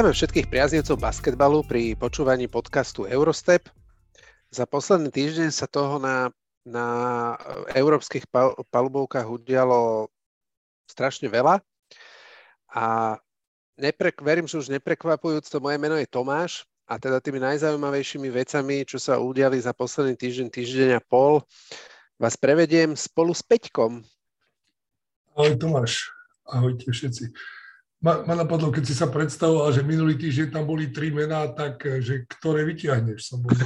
Vítame všetkých priaznivcov basketbalu pri počúvaní podcastu Eurostep. Za posledný týždeň sa toho na, na európskych pal- palubovkách udialo strašne veľa a neprek- verím, že už neprekvapujúc, to moje meno je Tomáš a teda tými najzaujímavejšími vecami, čo sa udiali za posledný týždeň, týždeň a pol, vás prevediem spolu s Peťkom. Ahoj Tomáš, ahojte všetci ma, ma napadlo, keď si sa predstavoval, že minulý týždeň tam boli tri mená, tak eh, že ktoré vyťahneš? Bol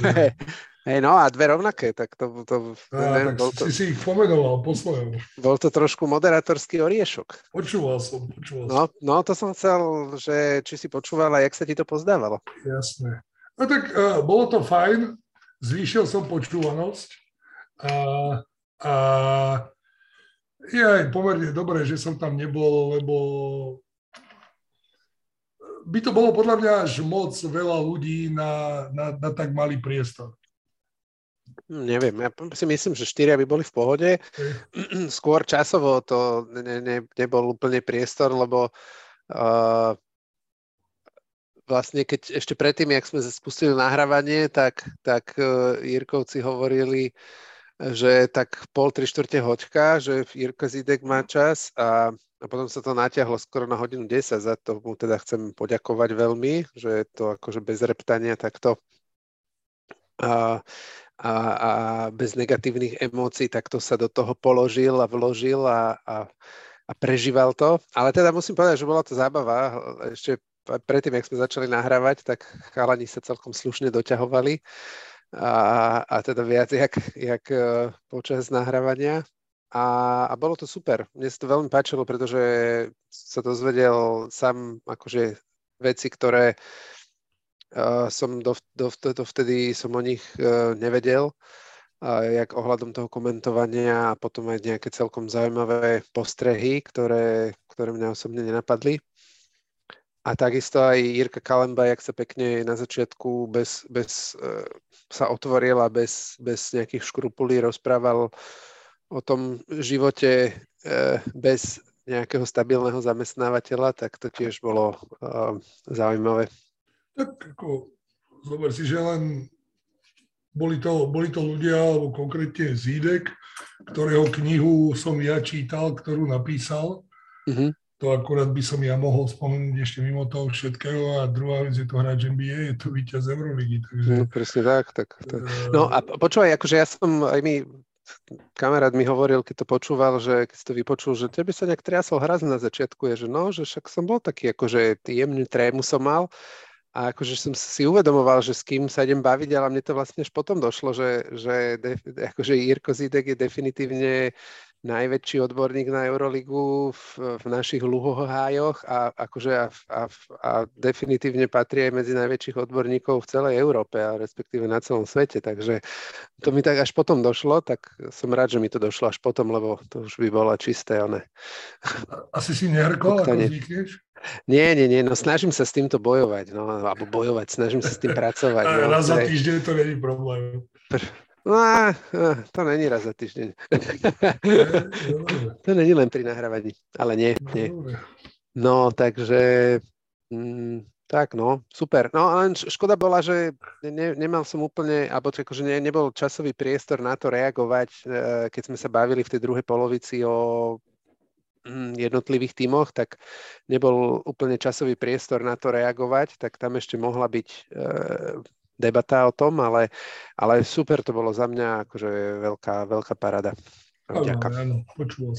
Hej, no a dve rovnaké, tak to... to a, neviem, tak si, to, si ich pomenoval po svojom. Bol to trošku moderátorský oriešok. Počúval som, počúval no, som. No, to som chcel, že či si počúval a jak sa ti to pozdávalo. Jasné. No tak uh, bolo to fajn, zvýšil som počúvanosť a, a je aj pomerne dobré, že som tam nebol, lebo by to bolo podľa mňa až moc veľa ľudí na, na, na tak malý priestor. Hm, neviem, ja si myslím, že štyria by boli v pohode. Skôr časovo to ne, ne, nebol úplne priestor, lebo uh, vlastne keď ešte predtým, jak sme spustili nahrávanie, tak, tak uh, Jirkovci hovorili, že tak pol, tri štvrte hoďka, že Jirko Zidek má čas a a potom sa to natiahlo skoro na hodinu 10, za to mu teda chcem poďakovať veľmi, že je to akože bez reptania takto a, a, a bez negatívnych emócií takto sa do toho položil a vložil a, a, a prežíval to. Ale teda musím povedať, že bola to zábava. Ešte predtým, jak sme začali nahrávať, tak chalani sa celkom slušne doťahovali a, a teda viac jak, jak e, počas nahrávania. A, a bolo to super. Mne sa to veľmi páčilo, pretože sa dozvedel sám akože veci, ktoré uh, som do, do, do, vtedy som o nich uh, nevedel, uh, jak ohľadom toho komentovania a potom aj nejaké celkom zaujímavé postrehy, ktoré, ktoré mňa osobne nenapadli. A takisto aj Jirka Kalemba, jak sa pekne na začiatku bez, bez, uh, sa otvoril a bez, bez nejakých škrupulí rozprával o tom živote eh, bez nejakého stabilného zamestnávateľa, tak to tiež bolo uh, zaujímavé. Tak ako, zober si, že len boli to, boli to ľudia, alebo konkrétne Zídek, ktorého knihu som ja čítal, ktorú napísal. Uh-huh. To akurát by som ja mohol spomenúť ešte mimo toho všetkého a druhá vec je to hráč NBA, je to víťaz Euroligy. Takže... No presne tak. tak, tak. No a počúvaj, akože ja som aj my kamarát mi hovoril, keď to počúval, že keď si to vypočul, že tebe sa nejak triasol hraz na začiatku, je, že no, že však som bol taký, akože jemný trému som mal a akože som si uvedomoval, že s kým sa idem baviť, ale mne to vlastne až potom došlo, že, že de, akože Jirko Zidek je definitívne najväčší odborník na Euroligu v, v našich luhohájoch a, akože a, a, a definitívne patrí aj medzi najväčších odborníkov v celej Európe a respektíve na celom svete. Takže to mi tak až potom došlo, tak som rád, že mi to došlo až potom, lebo to už by bolo čisté. One. Asi si nehrkol, ako zvykneš? Nie, nie, nie, no snažím sa s týmto bojovať, no, alebo bojovať, snažím sa s tým pracovať. No, raz za týždeň to není problém. No, to není raz za týždeň. to není len pri nahrávaní, ale nie, nie. No, takže mm, tak no, super. No len škoda bola, že ne, nemal som úplne, alebo akože ne, nebol časový priestor na to reagovať, e, keď sme sa bavili v tej druhej polovici o mm, jednotlivých tímoch, tak nebol úplne časový priestor na to reagovať, tak tam ešte mohla byť e, debata o tom, ale, ale super to bolo za mňa, akože veľká, veľká parada. Áno, áno, počul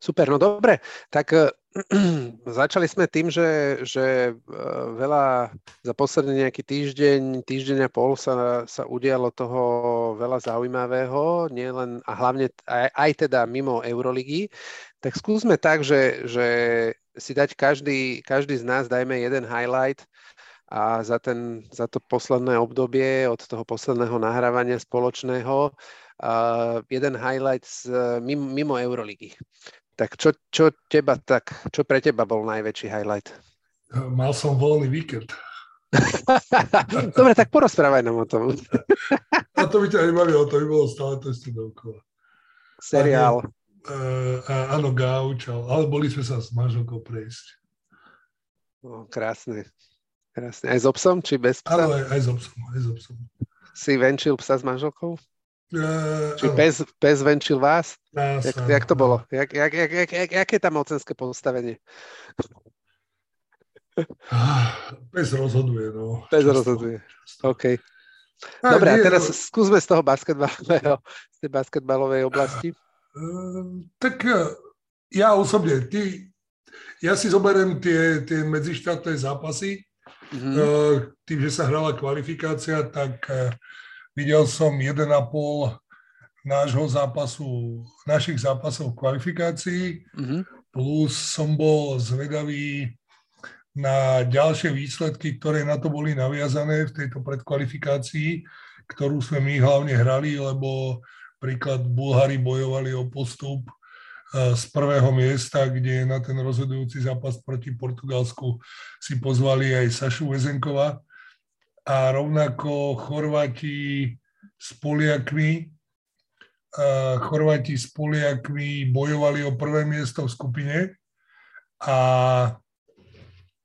Super, no dobre, tak uh, začali sme tým, že, že uh, veľa za posledný nejaký týždeň, týždeň a pol sa, sa udialo toho veľa zaujímavého, nielen a hlavne aj, aj teda mimo Euroligy. Tak skúsme tak, že, že si dať každý, každý z nás dajme jeden highlight a za, ten, za to posledné obdobie od toho posledného nahrávania spoločného uh, jeden highlight z, mimo, mimo Euroligy. Tak čo, čo, teba, tak čo pre teba bol najväčší highlight? Mal som voľný víkend. Dobre, tak porozprávaj nám o tom. a to by ťa nebavilo, to by bolo stále to ešte dookola. Seriál. Uh, áno, gauč, ale boli sme sa s manželkou prejsť No, krásne. Krásne. Aj s obsom, či bez psa? Áno, aj, aj s obsom, aj s obsom. Si venčil psa s manželkou? Uh, či pes, pes venčil vás? Nás, jak, jak to bolo? Jak, jak, jak, jak, jak, jaké je tam mocenské postavenie? Pes rozhoduje, no. Pes často, rozhoduje, často. OK. Dobre, a teraz no... skúsme z toho basketbalového, z tej basketbalovej oblasti. Uh, tak ja osobne, ty, ja si zoberiem tie, tie medzištátne zápasy. Mm-hmm. Tým, že sa hrala kvalifikácia, tak uh, videl som 1,5 nášho zápasu, našich zápasov v kvalifikácii, mm-hmm. plus som bol zvedavý na ďalšie výsledky, ktoré na to boli naviazané v tejto predkvalifikácii, ktorú sme my hlavne hrali, lebo príklad Bulhári bojovali o postup z prvého miesta, kde na ten rozhodujúci zápas proti Portugalsku si pozvali aj Sašu Vezenkova. A rovnako Chorváti s Poliakmi eh, Chorváti s Poliakmi bojovali o prvé miesto v skupine. A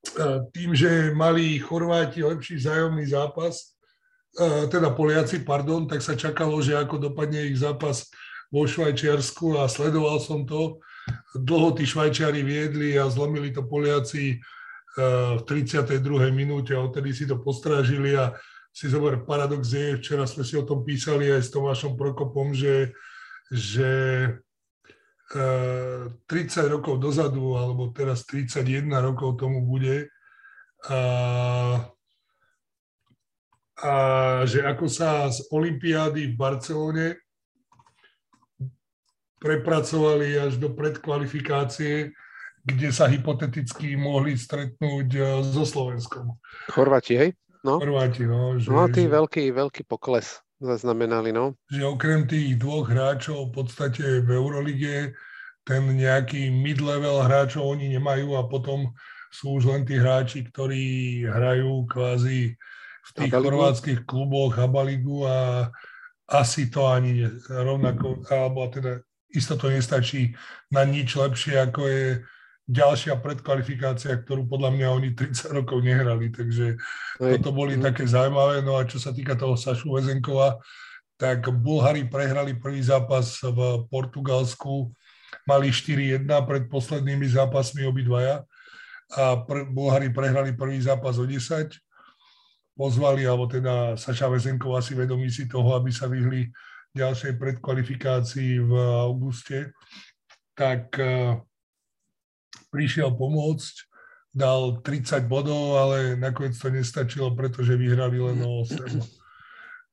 E, tým, že mali Chorváti lepší zájomný zápas, teda Poliaci, pardon, tak sa čakalo, že ako dopadne ich zápas vo Švajčiarsku a sledoval som to. Dlho tí Švajčiari viedli a zlomili to Poliaci e, v 32. minúte a odtedy si to postrážili a si zober, paradox je, včera sme si o tom písali aj s Tomášom Prokopom, že, že 30 rokov dozadu, alebo teraz 31 rokov tomu bude, a, a že ako sa z Olympiády v Barcelone prepracovali až do predkvalifikácie, kde sa hypoteticky mohli stretnúť e, so Slovenskom. Chorváti, hej? No. Chorváti, no. Že, no, tý že... veľký, veľký pokles zaznamenali, no. Že okrem tých dvoch hráčov v podstate v Eurolige ten nejaký mid-level hráčov oni nemajú a potom sú už len tí hráči, ktorí hrajú kvázi v tých Abaligu? chorvátskych kluboch Abaligu a asi to ani rovnako, alebo teda isto to nestačí na nič lepšie, ako je ďalšia predkvalifikácia, ktorú podľa mňa oni 30 rokov nehrali, takže toto boli mm. také zaujímavé. No a čo sa týka toho Sašu Vezenkova, tak Bulhári prehrali prvý zápas v Portugalsku, mali 4-1 pred poslednými zápasmi obidvaja a pr- Bulhári prehrali prvý zápas o 10, pozvali, alebo teda Saša Vezenková si vedomí si toho, aby sa vyhli ďalšej predkvalifikácii v auguste, tak uh, prišiel pomôcť, dal 30 bodov, ale nakoniec to nestačilo, pretože vyhrali len o 8.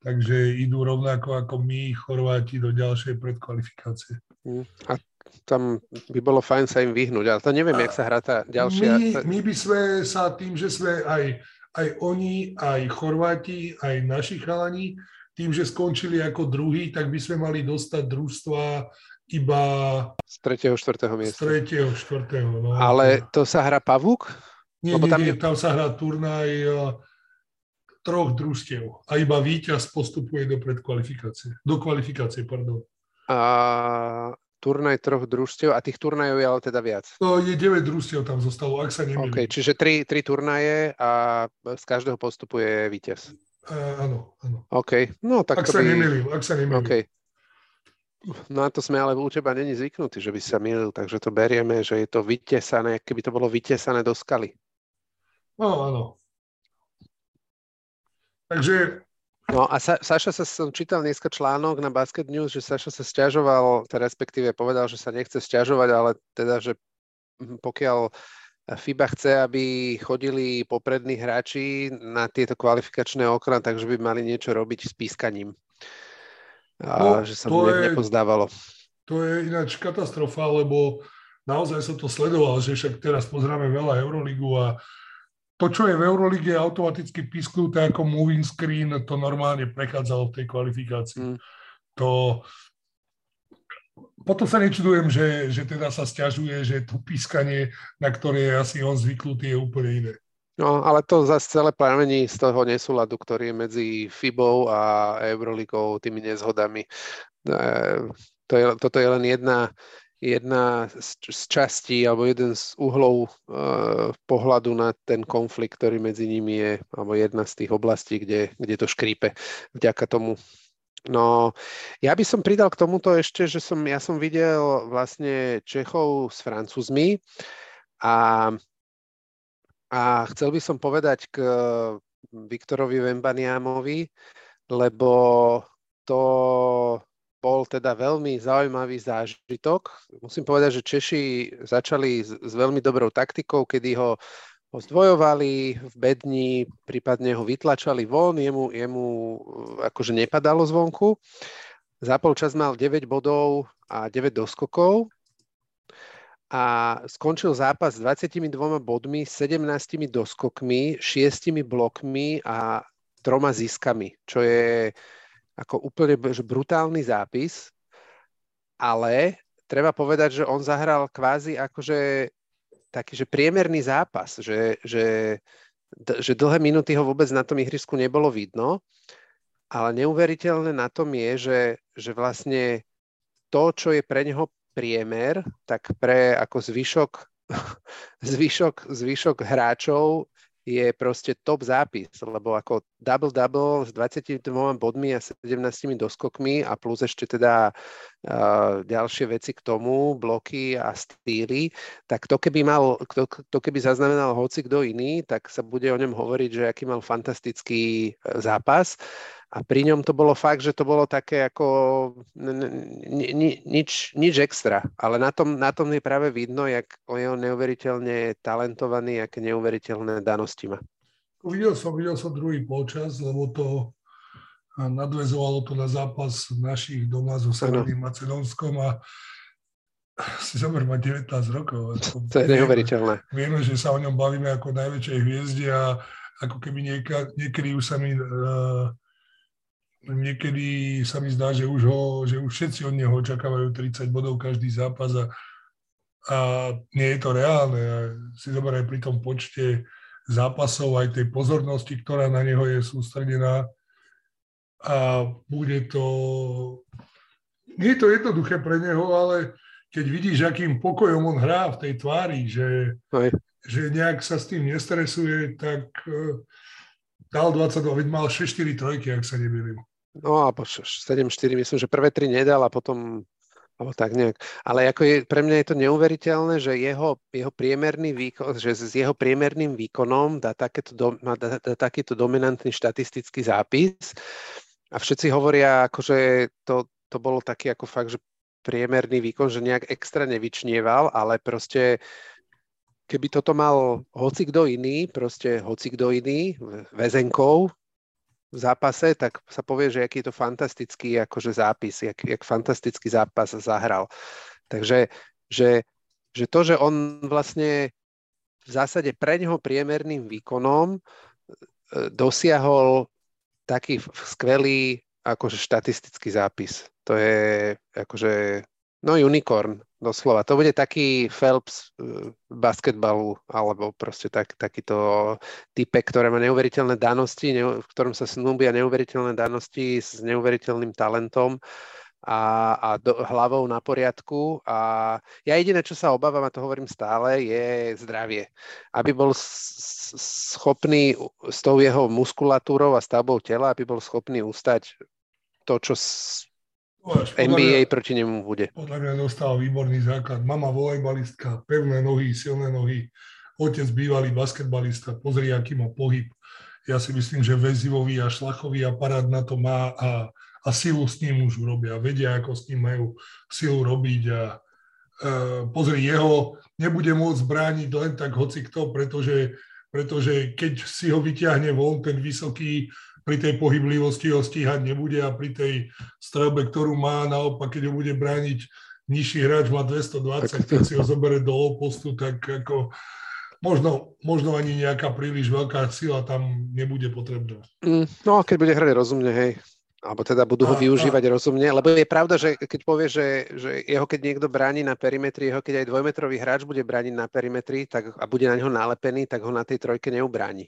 Takže idú rovnako ako my, Chorváti, do ďalšej predkvalifikácie. Mm. A tam by bolo fajn sa im vyhnúť, ale to neviem, a jak sa hrá tá ďalšia. My, my by sme sa tým, že sme aj, aj oni, aj Chorváti, aj naši chalani, tým, že skončili ako druhý, tak by sme mali dostať družstva iba... Z 3. 4. miesta. Z 3. 4. No. Ale to sa hrá pavúk? Nie, Lebo nie, tam, nie, je... tam sa hrá turnaj uh, troch družstiev a iba víťaz postupuje do predkvalifikácie. Do kvalifikácie, pardon. A turnaj troch družstiev a tých turnajov je ale teda viac. To je 9 družstiev tam zostalo, ak sa nemýlim. Okay, čiže 3, 3 turnaje a z každého postupuje víťaz. Uh, áno, áno. OK, no tak ak sa by... nemýlim, ak sa nemýlim. Okay. No a to sme ale u teba není zvyknutí, že by sa milil, takže to berieme, že je to vytesané, keby to bolo vytesané do skaly. No, áno. Takže... No a Sa- Saša sa som čítal dneska článok na Basket News, že Saša sa stiažoval, teda respektíve povedal, že sa nechce stiažovať, ale teda, že pokiaľ FIBA chce, aby chodili poprední hráči na tieto kvalifikačné okna, takže by mali niečo robiť s pískaním a no, že sa mu je, nepozdávalo. To je ináč katastrofa, lebo naozaj som to sledoval, že však teraz pozráme veľa Euroligu a to, čo je v Eurolige automaticky písknuté ako moving screen, to normálne prechádzalo v tej kvalifikácii. Mm. To, potom sa nečudujem, že, že teda sa stiažuje, že to pískanie, na ktoré je asi on zvyknutý, je úplne iné. No, ale to zase celé pramení z toho nesúladu, ktorý je medzi FIBou a Euroligou, tými nezhodami. E, to je, toto je len jedna, jedna z, častí alebo jeden z uhlov uh, pohľadu na ten konflikt, ktorý medzi nimi je, alebo jedna z tých oblastí, kde, kde to škrípe vďaka tomu. No, ja by som pridal k tomuto ešte, že som, ja som videl vlastne Čechov s Francúzmi a, a chcel by som povedať k Viktorovi Vembaniamovi, lebo to bol teda veľmi zaujímavý zážitok. Musím povedať, že Češi začali s, s veľmi dobrou taktikou, kedy ho, ho zdvojovali v bedni, prípadne ho vytlačali von, jemu, jemu akože nepadalo zvonku. Za polčas mal 9 bodov a 9 doskokov a skončil zápas s 22 bodmi, 17 doskokmi, 6 blokmi a troma ziskami, čo je ako úplne brutálny zápis, ale treba povedať, že on zahral kvázi akože taký, že priemerný zápas, že, že, že dlhé minúty ho vôbec na tom ihrisku nebolo vidno, ale neuveriteľné na tom je, že, že vlastne to, čo je pre neho priemer, tak pre ako zvyšok, zvyšok, zvyšok hráčov je proste top zápis, lebo ako double-double s 22 bodmi a 17 doskokmi a plus ešte teda uh, ďalšie veci k tomu, bloky a stýly, tak to keby mal, to, to keby zaznamenal hoci kto iný, tak sa bude o ňom hovoriť, že aký mal fantastický e, zápas a pri ňom to bolo fakt, že to bolo také ako ni, ni, nič, nič extra. Ale na tom, na tom je práve vidno, jak je on neuveriteľne talentovaný, aké neuveriteľné danosti má. Videl som, videl som druhý polčas, lebo to nadvezovalo to na zápas našich doma so Severným Macedónskom a si zober, má 19 rokov. To je neuveriteľné. Vieme, že sa o ňom bavíme ako najväčšej hviezde a ako keby nieka, niekedy už sa mi uh, niekedy sa mi zdá, že už, ho, že už všetci od neho očakávajú 30 bodov každý zápas a, a nie je to reálne. A si zober aj pri tom počte zápasov, aj tej pozornosti, ktorá na neho je sústredená. A bude to... Nie je to jednoduché pre neho, ale keď vidíš, akým pokojom on hrá v tej tvári, že, že nejak sa s tým nestresuje, tak uh, dal 22, veď mal 6-4 trojky, ak sa nemýlim. No a 7-4, myslím, že prvé tri nedal a potom alebo tak nejak. Ale ako je, pre mňa je to neuveriteľné, že jeho, jeho priemerný výkon, že s jeho priemerným výkonom dá, takéto do, dá, dá takýto dominantný štatistický zápis a všetci hovoria, akože to, to bolo taký ako fakt, že priemerný výkon, že nejak extra nevyčnieval, ale proste keby toto mal hoci kto iný, proste hoci kto iný, väzenkov, v zápase, tak sa povie, že aký je to fantastický akože zápis, jak, jak fantastický zápas zahral. Takže že, že to, že on vlastne v zásade pre neho priemerným výkonom e, dosiahol taký skvelý akože štatistický zápis. To je akože no unicorn doslova. To bude taký Phelps uh, basketbalu, alebo proste tak, takýto type, ktoré má neuveriteľné danosti, ne, v ktorom sa snúbia neuveriteľné danosti s neuveriteľným talentom a, a do, hlavou na poriadku. A ja jediné, čo sa obávam, a to hovorím stále, je zdravie. Aby bol schopný s tou jeho muskulatúrou a stavbou tela, aby bol schopný ustať to, čo Až, NBA mňa, proti nemu bude. Podľa mňa dostal výborný základ. Mama volejbalistka, pevné nohy, silné nohy. Otec bývalý basketbalista, pozri, aký má pohyb. Ja si myslím, že väzivový a šlachový aparát na to má a, a silu s ním už robia. Vedia, ako s ním majú silu robiť a e, pozri, jeho nebude môcť brániť len tak hoci kto, pretože, pretože keď si ho vyťahne von, ten vysoký pri tej pohyblivosti ho stíhať nebude a pri tej strelbe, ktorú má, naopak, keď ho bude brániť nižší hráč, má 220, keď si ho zoberie do postu, tak ako možno, možno ani nejaká príliš veľká sila tam nebude potrebná. Mm, no, keď bude hrať rozumne, hej. Alebo teda budú ho a, využívať a... rozumne, lebo je pravda, že keď povie, že, že jeho keď niekto bráni na perimetri, jeho keď aj dvojmetrový hráč bude brániť na perimetri tak, a bude na neho nalepený, tak ho na tej trojke neubráni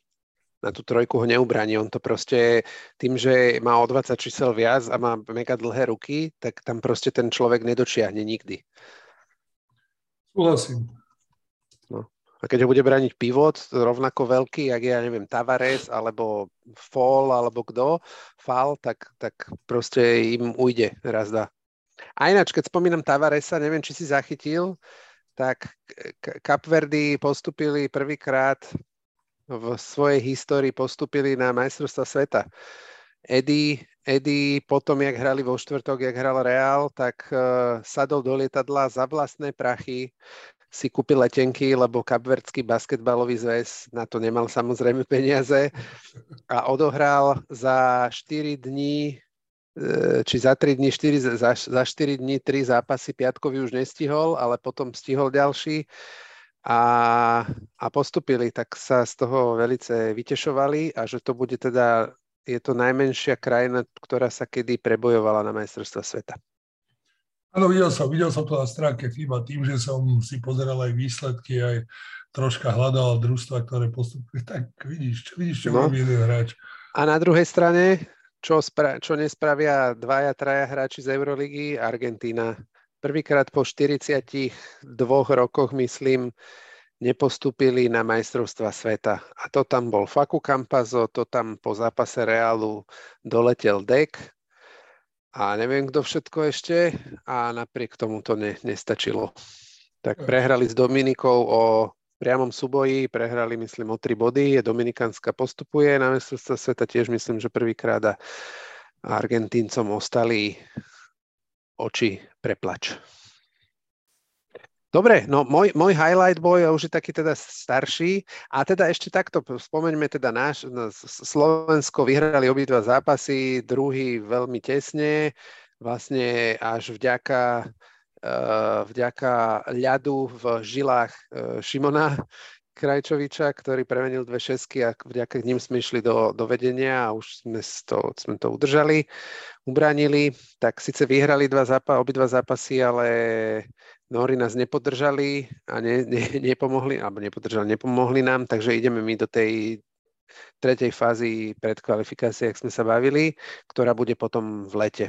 na tú trojku ho neubráni. On to proste tým, že má o 20 čísel viac a má mega dlhé ruky, tak tam proste ten človek nedočiahne nikdy. Súhlasím. No. A keď ho bude brániť pivot, rovnako veľký, jak ja neviem, Tavares, alebo Fall, alebo kto, Fal, tak, tak proste im ujde raz dá. A ináč, keď spomínam Tavaresa, neviem, či si zachytil, tak Kapverdy postupili prvýkrát v svojej histórii postupili na majstrovstva sveta. Eddie, Eddie potom, jak hrali vo štvrtok, jak hral Real, tak uh, sadol do lietadla za vlastné prachy, si kúpil letenky, lebo Kapverdský basketbalový zväz na to nemal samozrejme peniaze a odohral za 4 dní e, či za 3 dní, 4, za, za 4 dní 3 zápasy, piatkový už nestihol, ale potom stihol ďalší a, a postupili, tak sa z toho velice vytešovali a že to bude teda, je to najmenšia krajina, ktorá sa kedy prebojovala na majstrovstva sveta. Áno, videl som, videl som to na stránke FIBA tým, že som si pozeral aj výsledky, aj troška hľadal družstva, ktoré postupili. Tak vidíš, čo, vidíš, čo no. jeden hráč. A na druhej strane, čo, spra- čo nespravia dvaja, traja hráči z Euroligy, Argentína. Prvýkrát po 42 rokoch, myslím, nepostúpili na majstrovstva sveta. A to tam bol Faku Campazo, to tam po zápase Reálu doletel Dek, a neviem kto všetko ešte a napriek tomu to ne, nestačilo. Tak prehrali s Dominikou o priamom súboji, prehrali myslím o tri body, Dominikánska postupuje na mestrovstvo sveta tiež myslím, že prvýkrát a Argentíncom ostali oči preplač. Dobre, no môj, môj highlight už je taký teda starší a teda ešte takto spomeňme teda náš, no, Slovensko vyhrali obidva zápasy, druhý veľmi tesne, vlastne až vďaka, uh, vďaka ľadu v žilách uh, Šimona Krajčoviča, ktorý premenil dve šesky a vďaka ním sme išli do, do vedenia a už sme to, sme to udržali, ubránili. Tak síce vyhrali dva zápa, obidva zápasy, ale Nori nás nepodržali a ne, ne, nepomohli, alebo nepodržali, nepomohli nám, takže ideme my do tej tretej fázy predkvalifikácie, ak sme sa bavili, ktorá bude potom v lete.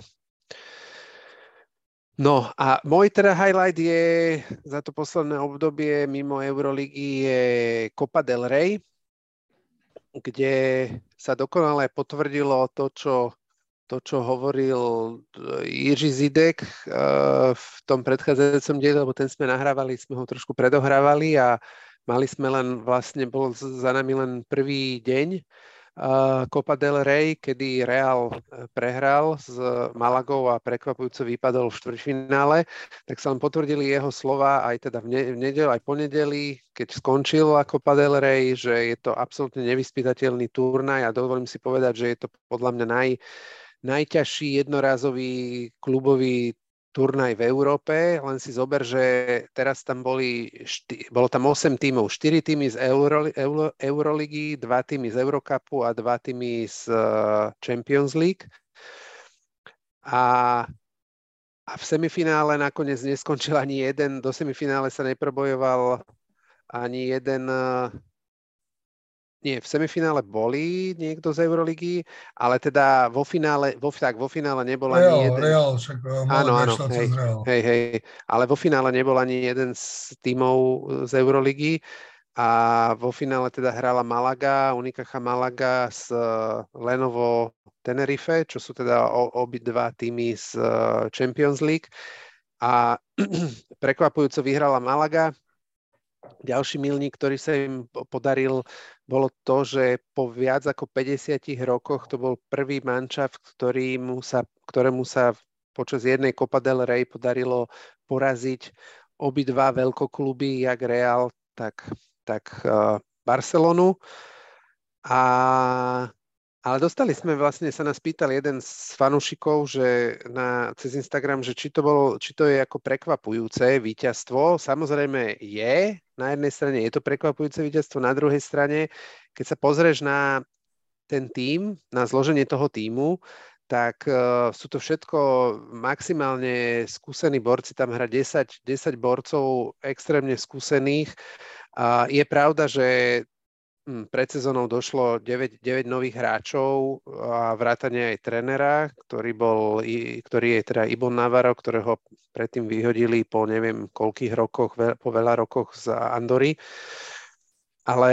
No a môj teda highlight je za to posledné obdobie mimo Euroligy je Copa del Rey, kde sa dokonale potvrdilo to, čo to, čo hovoril eh, Jiří Zidek uh, v tom predchádzajúcom diele, lebo ten sme nahrávali, sme ho trošku predohrávali a mali sme len vlastne, bol za nami len prvý deň Copa del Rey, kedy Real prehral s Malagou a prekvapujúco vypadol v štvrťfinále, tak sa len potvrdili jeho slova aj teda v, ne- nedel, aj ponedeli, keď skončila Copa del Rey, že je to absolútne nevyspytateľný turnaj a dovolím si povedať, že je to podľa mňa naj, najťažší jednorázový klubový turnaj v Európe, len si zober, že teraz tam boli, šty, bolo tam 8 tímov, 4 týmy z Euro, Euro, Euroligy, 2 týmy z Eurocupu a 2 týmy z uh, Champions League. A, a v semifinále nakoniec neskončil ani jeden, do semifinále sa neprobojoval ani jeden uh, nie, v semifinále boli niekto z Euroligy, ale teda vo finále, vo, tak, vo finále nebol Real, ani jeden. Real, však eh, áno, áno, hej, hej, hej, ale vo finále nebol ani jeden z tímov z Euroligy a vo finále teda hrala Malaga, Unicaja Malaga s eh, Lenovo Tenerife, čo sú teda obidva týmy z eh, Champions League a prekvapujúco vyhrala Malaga, ďalší milník, ktorý sa im podaril, bolo to, že po viac ako 50 rokoch to bol prvý manšaft, ktorý sa, ktorému sa počas jednej Copa del Rey podarilo poraziť obidva veľkokluby, jak Real, tak, tak uh, Barcelonu. A ale dostali sme vlastne, sa nás pýtal jeden z fanúšikov, že na, cez Instagram, že či to, bolo, či to je ako prekvapujúce víťazstvo. Samozrejme je, na jednej strane je to prekvapujúce víťazstvo, na druhej strane, keď sa pozrieš na ten tím, na zloženie toho týmu, tak uh, sú to všetko maximálne skúsení borci, tam hra 10, 10 borcov extrémne skúsených. Uh, je pravda, že pred sezónou došlo 9, 9 nových hráčov a vrátane aj trenera, ktorý, bol, ktorý je teda Ibon Navarro, ktorého predtým vyhodili po neviem koľkých rokoch, po veľa rokoch z Andory. Ale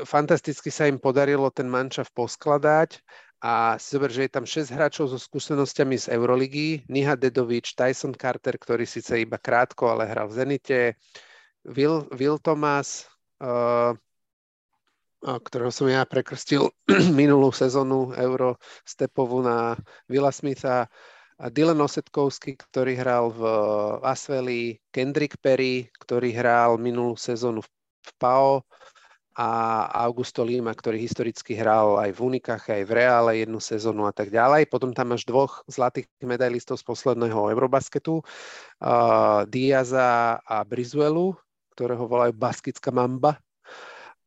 fantasticky sa im podarilo ten mančav poskladať a si zober, že je tam 6 hráčov so skúsenosťami z Euroligy, Niha Dedovič, Tyson Carter, ktorý síce iba krátko, ale hral v Zenite, Will, Will Thomas, uh, ktorého som ja prekrstil minulú sezónu Euro Stepovú na Villa Smitha, a Dylan Osetkovský, ktorý hral v Asveli, Kendrick Perry, ktorý hral minulú sezónu v PAO a Augusto Lima, ktorý historicky hral aj v Unikách, aj v Reále jednu sezónu a tak ďalej. Potom tam máš dvoch zlatých medailistov z posledného Eurobasketu, uh, Diaza a Brizuelu, ktorého volajú Baskická mamba.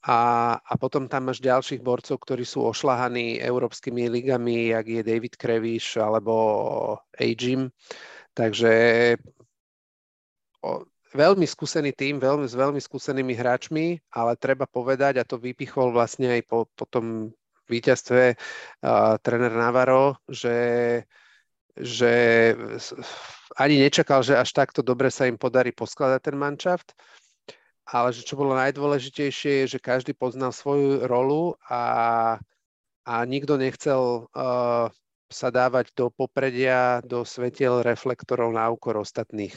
A, a potom tam máš ďalších borcov, ktorí sú ošlahaní európskymi ligami, jak je David Kreviš alebo Ajim. Takže o, veľmi skúsený tým, veľmi, s veľmi skúsenými hráčmi, ale treba povedať, a to vypichol vlastne aj po, po tom víťazstve uh, tréner Navarro, že, že ani nečakal, že až takto dobre sa im podarí poskladať ten manšaft ale že čo bolo najdôležitejšie je, že každý poznal svoju rolu a, a nikto nechcel uh, sa dávať do popredia, do svetiel reflektorov na úkor ostatných.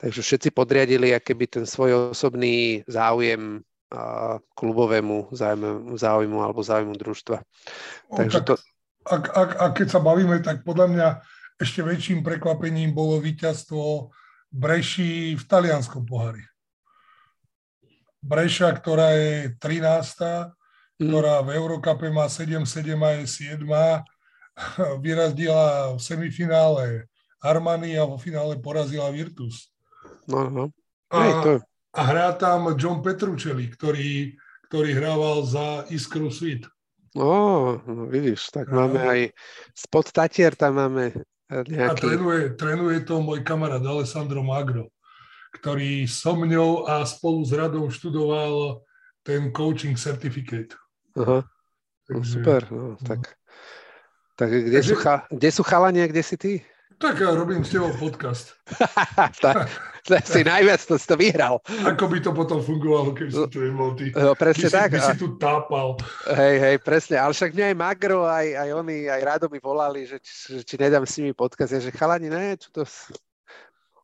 Takže všetci podriadili keby ten svoj osobný záujem uh, klubovému záujmu, záujmu alebo záujmu družstva. O, Takže tak, to... ak, ak, ak keď sa bavíme, tak podľa mňa ešte väčším prekvapením bolo víťazstvo Breši v talianskom pohári. Breša, ktorá je 13. Mm. ktorá v Eurokape má 7-7 a je 7. Vyrazdila v semifinále Armani a vo finále porazila Virtus. No, no. A, to... a hrá tam John Petručeli, ktorý, ktorý hrával za Iskru Svit. Ó, no vidíš, tak máme aj spod Tatier, tam máme nejaký... A trénuje, trénuje to môj kamarát Alessandro Magro ktorý so mňou a spolu s radou študoval ten coaching certificate. Aha. No, super, no, no. tak, tak kde, Takže, sú cha, kde sú chalania, kde si ty? Tak ja robím s tebou podcast. tak, si najviac to, si to vyhral. Ako by to potom fungovalo, keby si tu nebol ty. No, presne by tak. Si, by si tu tápal. Hej, hej, presne. Ale však mňa aj Magro, aj, aj oni, aj Rado mi volali, že či, či nedám s nimi podcast. Ja, že chalani, ne, čo to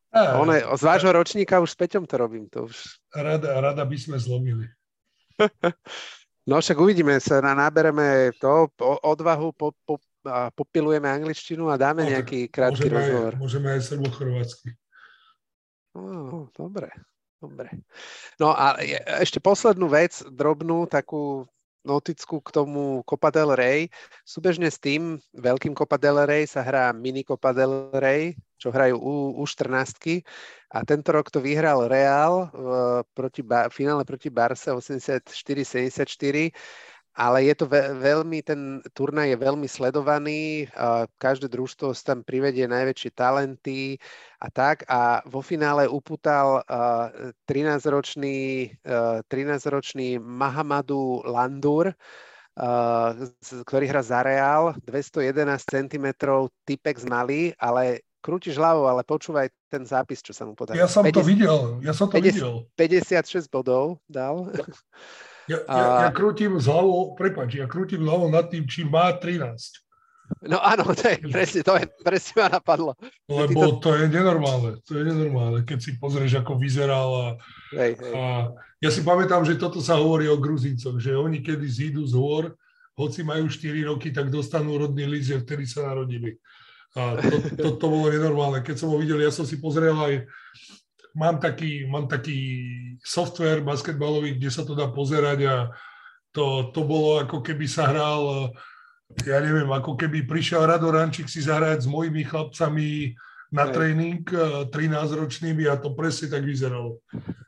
a, One, z vášho ročníka už s Peťom to robím. To už... Rada, rada by sme zlomili. no však uvidíme sa, na, nábereme to, po, odvahu, po, po, a popilujeme angličtinu a dáme no, nejaký krátky môžeme rozhovor. Aj, môžeme aj srbo-chorvátsky. Oh, dobre, dobre. No a ešte poslednú vec, drobnú, takú noticku k tomu Copa del Rey. Súbežne s tým veľkým Copa del Rey sa hrá mini Copa del Rey, čo hrajú u, u 14 a tento rok to vyhral Real v, proti, v finále proti Barce 84-74 ale je to ve- veľmi, ten turnaj je veľmi sledovaný, každé družstvo tam privedie najväčšie talenty a tak. A vo finále upútal uh, 13-ročný, uh, 13-ročný Mahamadu Landur, ktorý hrá za Real, 211 cm, typek z Mali, ale krútiš hlavou, ale počúvaj ten zápis, čo sa mu podarilo. Ja som 50, to videl, ja som to 50, videl. 56 bodov dal. Ja, ja, ja krútim z hlavou, prepáč, ja krútim hlavou nad tým, či má 13. No áno, to je presne, to je presne ma napadlo. Lebo to... to je nenormálne, to je nenormálne, keď si pozrieš, ako vyzeral a, hej, hej. a ja si pamätám, že toto sa hovorí o Gruzincoch, že oni kedy zídu z hôr, hoci majú 4 roky, tak dostanú rodný list, že vtedy sa narodili. A to, to, to bolo nenormálne. Keď som ho videl, ja som si pozrel aj mám taký, mám taký software basketbalový, kde sa to dá pozerať a to, to bolo ako keby sa hral, ja neviem, ako keby prišiel Rado Rančík si zahrať s mojimi chlapcami na tréning 13-ročnými a to presne tak vyzeralo.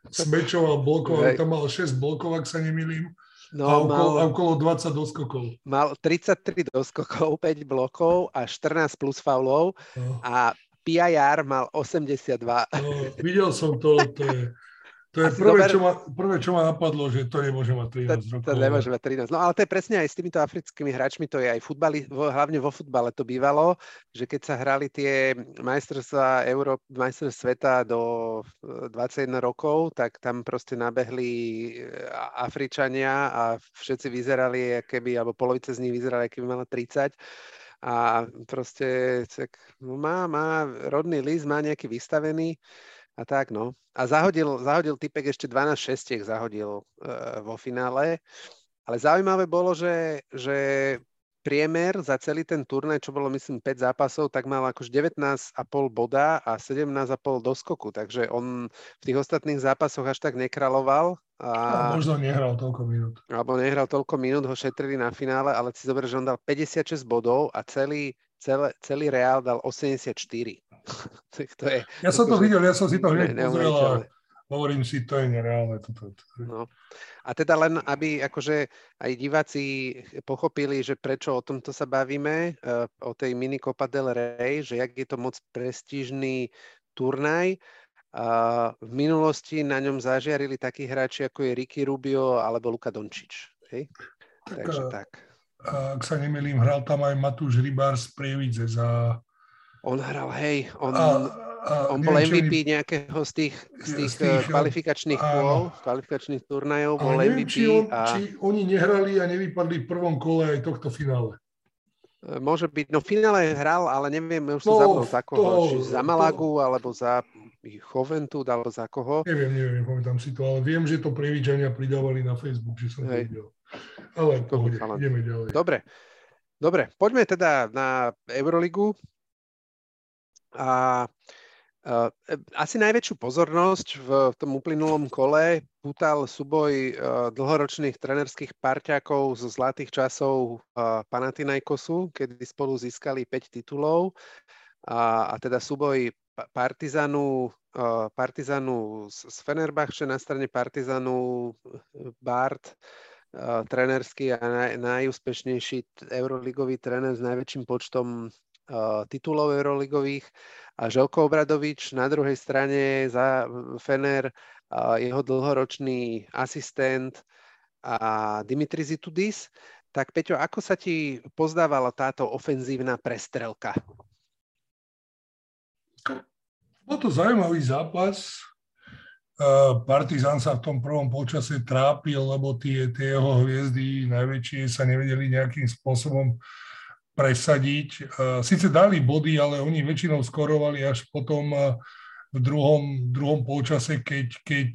Smečoval blokov, tam mal 6 blokov, ak sa nemýlim. No, a, okolo, mal, a okolo 20 doskokov. Mal 33 doskokov, 5 blokov a 14 plus faulov no. a PIR mal 82. No, videl som to, to je, To je prvé, čo ma, prvé, čo ma napadlo, že to nemôže mať 13 to, rokov. To nemôže mať 13. No ale to je presne aj s týmito africkými hráčmi, to je aj futbali, hlavne vo futbale to bývalo, že keď sa hrali tie majstrovstvá Euró, majstrovstvá sveta do 21 e, rokov, tak tam proste nabehli e, Afričania a všetci vyzerali, keby, alebo polovica z nich vyzerali, keby mala 30 a proste tak, no má, má rodný list, má nejaký vystavený a tak, no. A zahodil, zahodil typek ešte 12 šestiek zahodil uh, vo finále, ale zaujímavé bolo, že, že priemer za celý ten turnaj, čo bolo myslím 5 zápasov, tak mal akož 19,5 boda a 17,5 doskoku, takže on v tých ostatných zápasoch až tak nekraloval a, a možno nehral toľko minút. Alebo nehral toľko minút, ho šetrili na finále, ale si zober, že on dal 56 bodov a celý, celé, celý Reál dal 84. to je, ja som to videl, ja som si to hneď pozrel a hovorím si, to je nereálne. Toto, to, No. A teda len, aby akože aj diváci pochopili, že prečo o tomto sa bavíme, uh, o tej mini Copa del Rey, že jak je to moc prestížný turnaj, v minulosti na ňom zažiarili takí hráči, ako je Ricky Rubio alebo Luka Dončič. Hej? Tak, Takže tak. Ak sa nemýlim, hral tam aj Matúš Rybár z Prievidze za... On hral, hej. On, a, a, on bol MVP oni... nejakého z tých, z tých, z tých kvalifikačných kôl, kvalifikačných turnajov, bol neviem, MVP. Či, on, a... či oni nehrali a nevypadli v prvom kole aj tohto finále. Môže byť, no v finále hral, ale neviem, už no, sa zabudol za koho, to, či za Malagu, to... alebo za Choventu, alebo za koho. Neviem, neviem, pamätám si to, ale viem, že to prievidžania pridávali na Facebook, že som Hej. to videl. Ale pohode, ideme ďalej. Dobre, dobre, poďme teda na Euroligu. A Uh, asi najväčšiu pozornosť v tom uplynulom kole pútal súboj uh, dlhoročných trenerských parťákov zo zlatých časov uh, Panathinaikosu, kedy spolu získali 5 titulov a, a teda súboj Partizanu, Partizanu z Fenerbahče na strane Partizanu Bart, trenerský a naj, najúspešnejší euroligový trener s najväčším počtom titulov euroligových a Želko Obradovič na druhej strane za Fener jeho dlhoročný asistent a Dimitri Zitudis. Tak Peťo, ako sa ti pozdávala táto ofenzívna prestrelka? Bol to zaujímavý zápas. Partizan sa v tom prvom polčase trápil, lebo tie, tie jeho hviezdy najväčšie sa nevedeli nejakým spôsobom presadiť. Sice dali body, ale oni väčšinou skorovali až potom v druhom, druhom polčase, keď, keď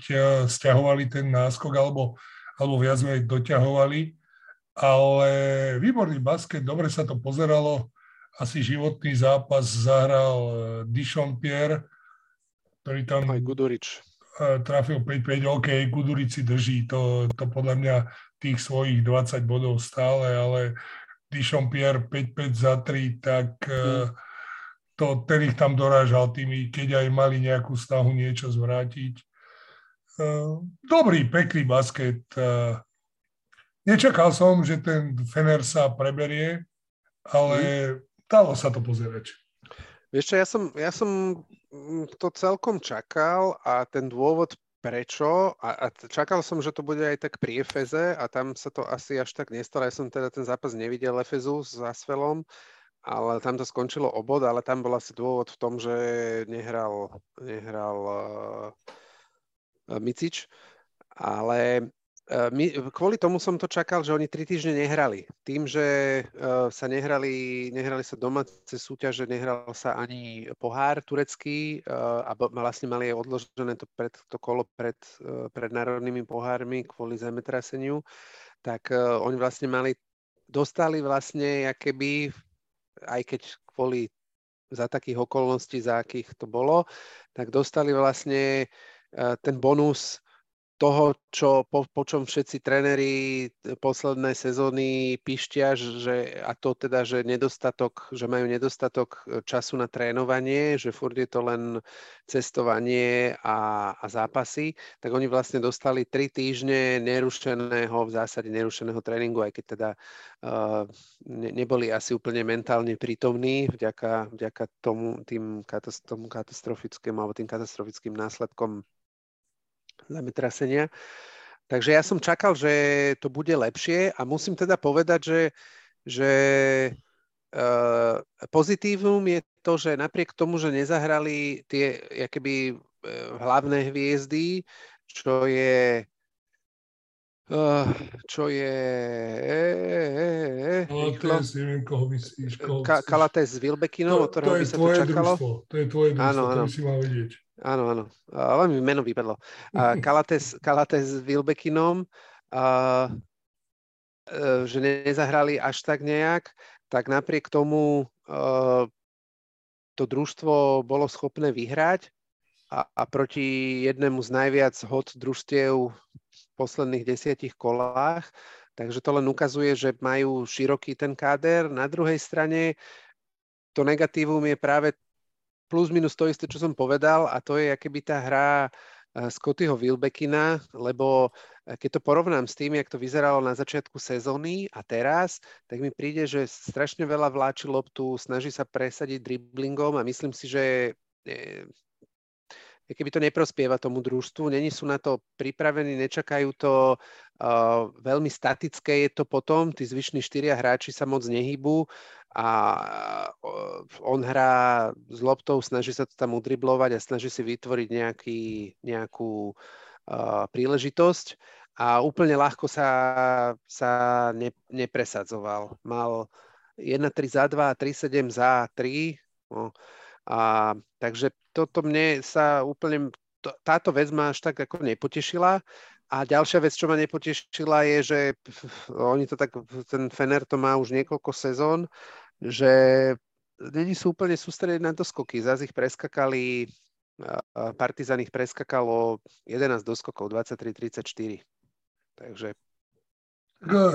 stiahovali ten náskok alebo, alebo viac aj doťahovali. Ale výborný basket, dobre sa to pozeralo. Asi životný zápas zahral Dishon Pierre, ktorý tam... Aj Gudurič. Trafil 5-5, OK, Gudurič si drží, to, to podľa mňa tých svojich 20 bodov stále, ale Pierre 5-5 za 3, tak mm. to, ten ich tam dorážal tými, keď aj mali nejakú snahu niečo zvrátiť. Eh, dobrý, pekný basket. Eh, nečakal som, že ten Fener sa preberie, ale mm. dalo sa to pozerať. Vieš čo, ja som, ja som to celkom čakal a ten dôvod, prečo a, a čakal som, že to bude aj tak pri Efeze a tam sa to asi až tak nestalo. Ja som teda ten zápas nevidel Efezu s Asfelom, ale tam to skončilo obod, ale tam bol asi dôvod v tom, že nehral, nehral uh, Micič. Ale my, kvôli tomu som to čakal, že oni tri týždne nehrali. Tým, že uh, sa nehrali, nehrali sa domáce súťaže, nehral sa ani pohár turecký uh, a vlastne mali aj odložené to, pred, to kolo pred, uh, pred národnými pohármi kvôli zemetraseniu, tak uh, oni vlastne mali, dostali vlastne keby, aj keď kvôli za takých okolností, za akých to bolo, tak dostali vlastne ten bonus toho, čo, po, po čom všetci tréneri posledné sezóny pištia, že, a to teda, že nedostatok, že majú nedostatok e, času na trénovanie, že furt je to len cestovanie a, a zápasy, tak oni vlastne dostali tri týždne nerušeného, v zásade nerušeného tréningu, aj keď teda uh, ne, neboli asi úplne mentálne prítomní vďaka, vďaka tomu, tým, katastrofickému alebo tým katastrofickým následkom zemetrasenia. Takže ja som čakal, že to bude lepšie a musím teda povedať, že, že uh, pozitívum je to, že napriek tomu, že nezahrali tie jakoby, uh, hlavné hviezdy, čo je Uh, čo je... Kalatés, neviem, koho myslíš. Koho Ka- Kalatés s Wilbekinom, to, od ktorého by sa to čakalo. Družstvo. To je tvoje družstvo, áno, áno. to by si mal vedieť. Áno, áno. Ale mi meno vypadlo. Uh, Kalatés, Kalatés s Wilbekinom, uh, uh, že nezahrali až tak nejak, tak napriek tomu to družstvo bolo schopné vyhrať a, a proti jednému z najviac hod družstiev posledných desiatich kolách, takže to len ukazuje, že majú široký ten káder. Na druhej strane to negatívum je práve plus minus to isté, čo som povedal a to je keby tá hra eh, Scottyho Wilbekina, lebo eh, keď to porovnám s tým, jak to vyzeralo na začiatku sezóny a teraz, tak mi príde, že strašne veľa vláči loptu, snaží sa presadiť driblingom a myslím si, že eh, keby to neprospieva tomu družstvu, není sú na to pripravení, nečakajú to, uh, veľmi statické je to potom, tí zvyšní štyria hráči sa moc nehybu a uh, on hrá s loptou, snaží sa to tam udriblovať a snaží si vytvoriť nejaký, nejakú uh, príležitosť a úplne ľahko sa, sa ne, nepresadzoval. Mal 1-3 za 2, 3-7 za 3. No. A, takže toto mne sa úplne, to, táto vec ma až tak ako nepotešila. A ďalšia vec, čo ma nepotešila, je, že oni to tak, ten Fener to má už niekoľko sezón, že není sú úplne sústredení na doskoky. Zaz ich preskakali, Partizan ich preskakalo 11 doskokov, 23-34. Takže...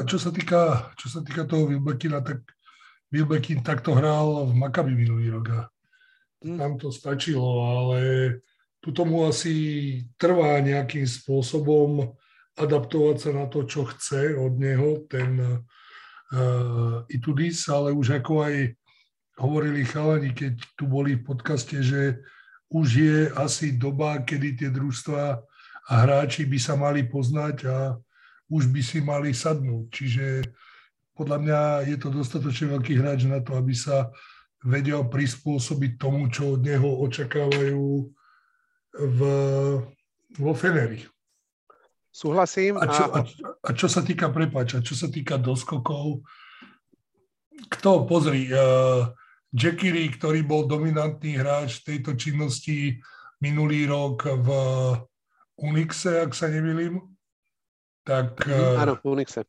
Čo sa týka, čo sa týka toho Wilbekina, tak Wilbekin takto hral v Makabi minulý rok Hm. Tam to stačilo, ale tu tomu asi trvá nejakým spôsobom adaptovať sa na to, čo chce od neho ten uh, Itudis, ale už ako aj hovorili chalani, keď tu boli v podcaste, že už je asi doba, kedy tie družstva a hráči by sa mali poznať a už by si mali sadnúť. Čiže podľa mňa je to dostatočne veľký hráč na to, aby sa vedel prispôsobiť tomu, čo od neho očakávajú v, vo Feneri. Súhlasím. A čo, a, a čo sa týka, prepáča, čo sa týka doskokov, kto, pozri, uh, Jackie ktorý bol dominantný hráč tejto činnosti minulý rok v Unixe, ak sa nemýlim, tak uh, áno, v Unixe.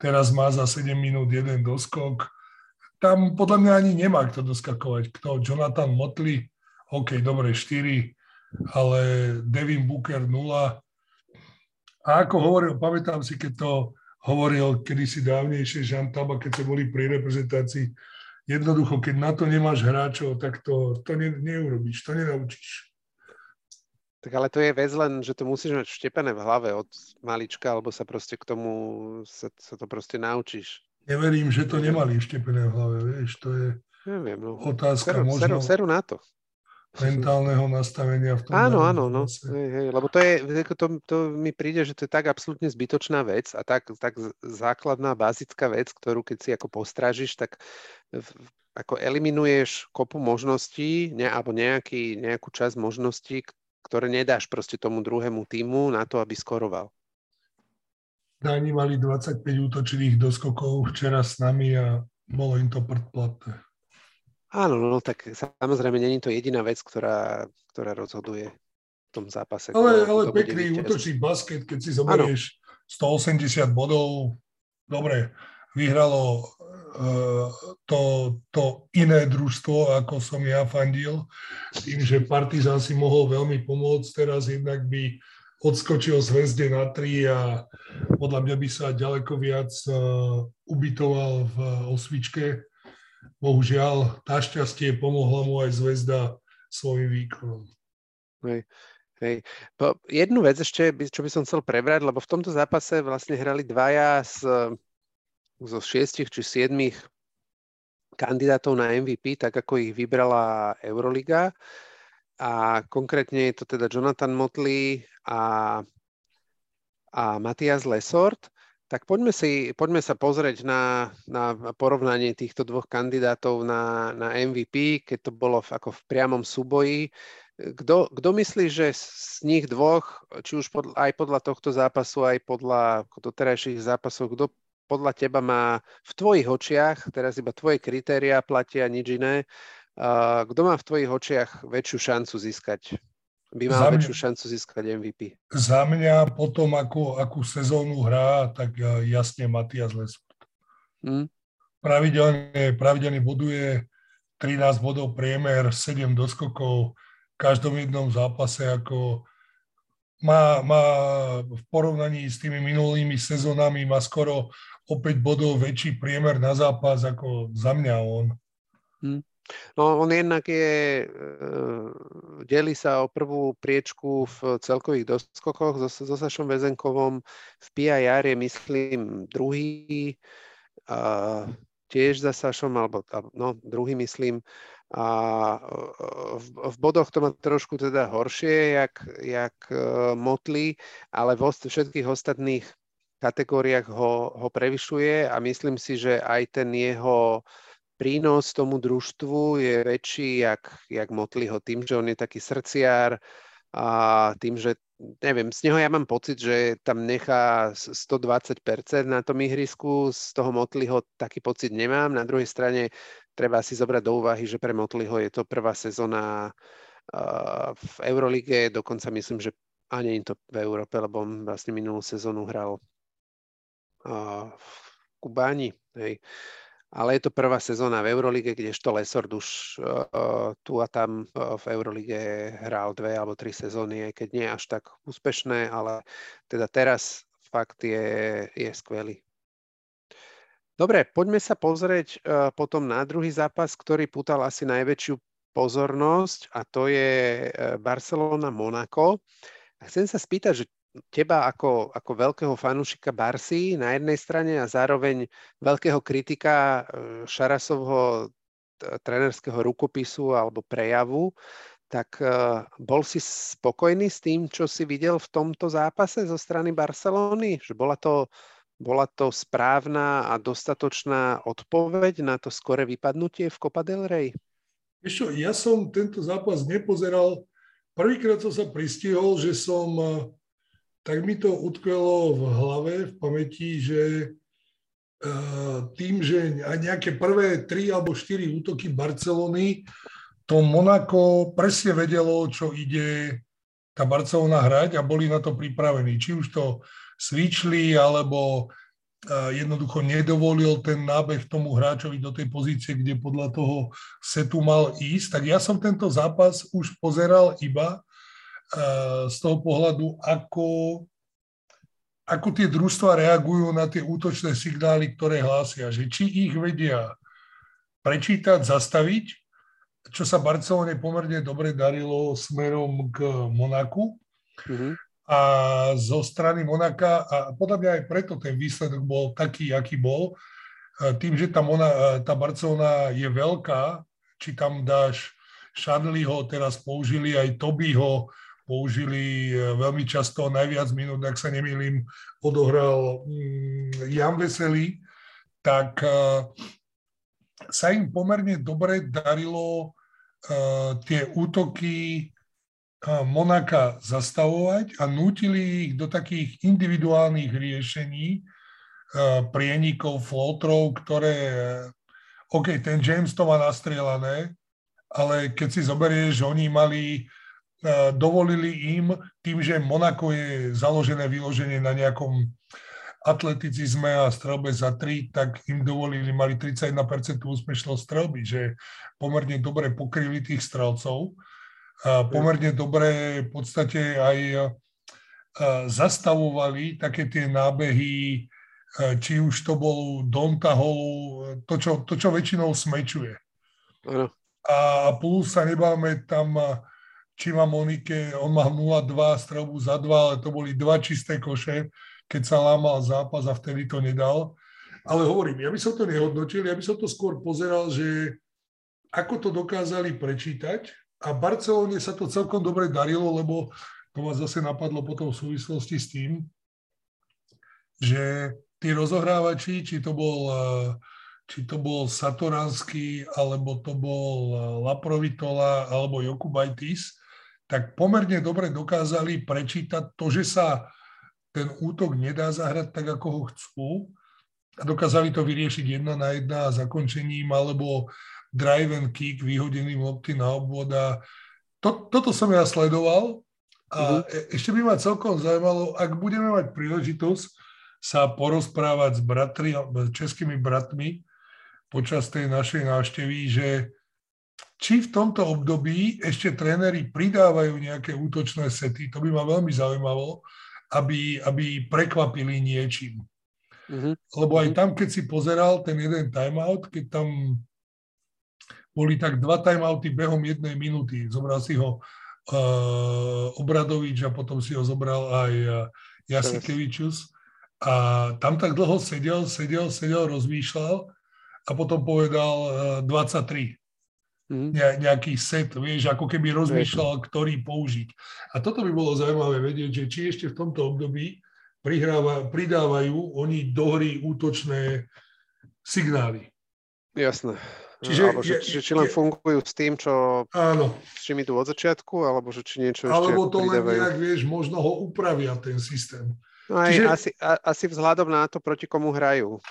teraz má za 7 minút jeden doskok tam podľa mňa ani nemá kto doskakovať. Kto? Jonathan Motley, OK, dobre, 4, ale Devin Booker 0. A ako hovoril, pamätám si, keď to hovoril kedysi dávnejšie Jean Taba, keď ste boli pri reprezentácii, jednoducho, keď na to nemáš hráčov, tak to, to ne, neurobíš, to nenaučíš. Tak ale to je vec len, že to musíš mať vštepené v hlave od malička, alebo sa proste k tomu, sa, sa to proste naučíš. Neverím, že to nemali vštepené v hlave, vieš, to je Neviem, no. otázka seru, možno seru, seru na to. mentálneho nastavenia v tom. Áno, áno, no. Hej, hej, lebo to, je, to, to mi príde, že to je tak absolútne zbytočná vec a tak, tak základná, bazická vec, ktorú keď si ako postražíš, tak ako eliminuješ kopu možností ne, alebo nejaký, nejakú časť možností, ktoré nedáš proste tomu druhému týmu na to, aby skoroval. Dáni mali 25 útočných doskokov včera s nami a bolo im to predplatné. Áno, no tak samozrejme, není to jediná vec, ktorá, ktorá rozhoduje v tom zápase. Ale, ale pekný útočný basket, keď si zoberieš 180 bodov, dobre, vyhralo uh, to, to iné družstvo, ako som ja fandil, tým, že Partizan si mohol veľmi pomôcť, teraz jednak by odskočil zväzde na 3 a podľa mňa by sa ďaleko viac uh, ubytoval v osvičke. Bohužiaľ, našťastie pomohla mu aj zväzda svojim výkonom. Hej. Hej. Po, jednu vec ešte, čo by som chcel prebrať, lebo v tomto zápase vlastne hrali dvaja z, zo šiestich či siedmých kandidátov na MVP, tak ako ich vybrala Euroliga. A konkrétne je to teda Jonathan Motley a, a Matias Lesort. Tak poďme, si, poďme sa pozrieť na, na porovnanie týchto dvoch kandidátov na, na MVP, keď to bolo v, ako v priamom súboji. Kto, kto myslí, že z nich dvoch, či už pod, aj podľa tohto zápasu, aj podľa doterajších zápasov, kto podľa teba má v tvojich očiach, teraz iba tvoje kritéria platia, nič iné, uh, kto má v tvojich očiach väčšiu šancu získať by mal väčšiu šancu získať MVP. Za mňa potom, ako, akú sezónu hrá, tak e, jasne Matias Lesford. Hmm. Pravidelne, pravidelne buduje 13 bodov priemer, 7 doskokov v každom jednom zápase, ako má, má v porovnaní s tými minulými sezónami má skoro o 5 bodov väčší priemer na zápas ako za mňa on. Hmm. No on jednak je, e, delí sa o prvú priečku v celkových doskokoch so, so Sašom Vezenkovom. V PIR je, myslím, druhý, a tiež za Sašom, alebo no, druhý, myslím. A v, v bodoch to má trošku teda horšie, jak, jak uh, Motli, ale vo všetkých ostatných kategóriách ho, ho prevyšuje a myslím si, že aj ten jeho prínos tomu družstvu je väčší, jak, jak Motliho, tým, že on je taký srdciár a tým, že neviem, z neho ja mám pocit, že tam nechá 120% na tom ihrisku, z toho Motliho taký pocit nemám. Na druhej strane treba si zobrať do úvahy, že pre Motliho je to prvá sezóna v Eurolige, dokonca myslím, že ani to v Európe, lebo on vlastne minulú sezónu hral v Kubáni. Hej ale je to prvá sezóna v Eurolige, kdežto Lesord už uh, tu a tam uh, v Eurolige hral dve alebo tri sezóny, aj keď nie až tak úspešné, ale teda teraz fakt je, je skvelý. Dobre, poďme sa pozrieť uh, potom na druhý zápas, ktorý putal asi najväčšiu pozornosť a to je Barcelona-Monako. Chcem sa spýtať, že teba ako, ako veľkého fanúšika Barsy na jednej strane a zároveň veľkého kritika e, Šarasovho trenerského rukopisu alebo prejavu, tak e, bol si spokojný s tým, čo si videl v tomto zápase zo strany Barcelony? Že bola to, bola to správna a dostatočná odpoveď na to skore vypadnutie v Copa del Rey? Ešte, ja som tento zápas nepozeral. Prvýkrát som sa pristihol, že som e, tak mi to utkvelo v hlave, v pamäti, že eh, tým, že nejaké prvé tri alebo štyri útoky Barcelony, to Monako presne vedelo, čo ide tá Barcelona hrať a boli na to pripravení. Či už to svičli, alebo eh, jednoducho nedovolil ten nábeh tomu hráčovi do tej pozície, kde podľa toho setu mal ísť. Tak ja som tento zápas už pozeral iba z toho pohľadu, ako, ako tie družstva reagujú na tie útočné signály, ktoré hlásia, že či ich vedia prečítať, zastaviť, čo sa Barcelone pomerne dobre darilo smerom k Monaku. Mm-hmm. A zo strany Monaka, a podľa mňa aj preto ten výsledok bol taký, aký bol, tým, že tá, Mona, tá Barcelona je veľká, či tam dáš Šanliho, teraz použili aj Tobyho, použili e, veľmi často, najviac minút, ak sa nemýlim, odohral mm, Jan Veselý, tak e, sa im pomerne dobre darilo e, tie útoky Monaka zastavovať a nútili ich do takých individuálnych riešení, prienikov, flotrov, ktoré, OK, ten James to má nastrielané, ale keď si zoberieš, že oni mali dovolili im, tým, že Monako je založené vyloženie na nejakom atleticizme a strelbe za 3, tak im dovolili, mali 31% úspešnosť strelby, že pomerne dobre pokryli tých strelcov. A pomerne dobre v podstate aj e, zastavovali také tie nábehy, e, či už to bol Don Tahol, to čo, to, čo väčšinou smečuje. A plus sa nebáme tam Čima Monike, on mal 0-2 strelbu za 2, ale to boli dva čisté koše, keď sa lámal zápas a vtedy to nedal. Ale hovorím, ja by som to nehodnotil, ja by som to skôr pozeral, že ako to dokázali prečítať a Barcelone sa to celkom dobre darilo, lebo to ma zase napadlo potom v súvislosti s tým, že tí rozohrávači, či to bol, či to bol Satoranský, alebo to bol Laprovitola, alebo Jokubaitis, tak pomerne dobre dokázali prečítať to, že sa ten útok nedá zahrať tak, ako ho chcú. A dokázali to vyriešiť jedna na jedna zakončením, alebo drive and kick, vyhodeným lopty na obvod. A to, toto som ja sledoval a uh-huh. ešte by ma celkom zaujímalo, ak budeme mať príležitosť sa porozprávať s bratri, českými bratmi počas tej našej návštevy, že či v tomto období ešte tréneri pridávajú nejaké útočné sety, to by ma veľmi zaujímalo, aby, aby prekvapili niečím. Uh-huh. Lebo aj tam, keď si pozeral ten jeden timeout, keď tam boli tak dva timeouty behom jednej minúty, zobral si ho uh, Obradovič a potom si ho zobral aj uh, Jasikevičus a tam tak dlho sedel, sedel, sedel, rozmýšľal a potom povedal uh, 23. Mm. Ne, nejaký set, vieš, ako keby rozmýšľal, ktorý použiť. A toto by bolo zaujímavé vedieť, že či ešte v tomto období prihráva, pridávajú oni do hry útočné signály. Jasné. Čiže, alebo že, je, či len je, fungujú s tým, čo, áno. s čím idú od začiatku, alebo že či niečo alebo ešte to len nejak, vieš, možno ho upravia ten systém. No aj Čiže, asi, a, asi vzhľadom na to, proti komu hrajú.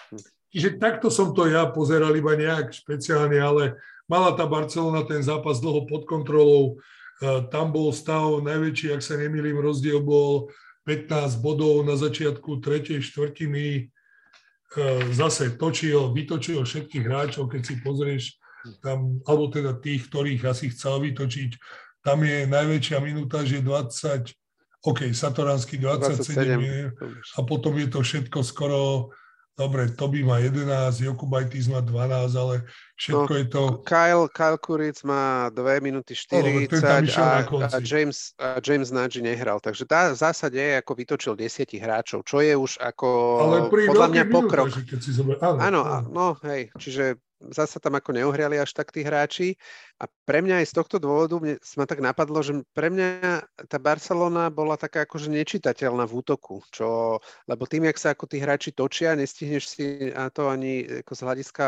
Čiže takto som to ja pozeral iba nejak špeciálne, ale mala tá Barcelona ten zápas dlho pod kontrolou. E, tam bol stav najväčší, ak sa nemýlim, rozdiel bol 15 bodov na začiatku tretej štvrtiny. E, zase točil, vytočil všetkých hráčov, keď si pozrieš tam, alebo teda tých, ktorých asi chcel vytočiť. Tam je najväčšia minúta, že 20, OK, Satoransky 27, 27. a potom je to všetko skoro, dobre, Toby má 11, Jokubajtis má 12, ale všetko no, je to... Kyle, Kyle Kuric má 2 minúty 40 no, a, a, James, a James Nagy nehral, takže tá v zásade je ako vytočil 10 hráčov, čo je už ako ale podľa mňa pokrok. Minúta, keď si zober... áno, áno, áno, no hej, čiže zasa tam ako neohriali až tak tí hráči. A pre mňa aj z tohto dôvodu mne, ma tak napadlo, že pre mňa tá Barcelona bola taká akože nečitateľná v útoku, čo, lebo tým, jak sa ako tí hráči točia, nestihneš si na to ani ako z hľadiska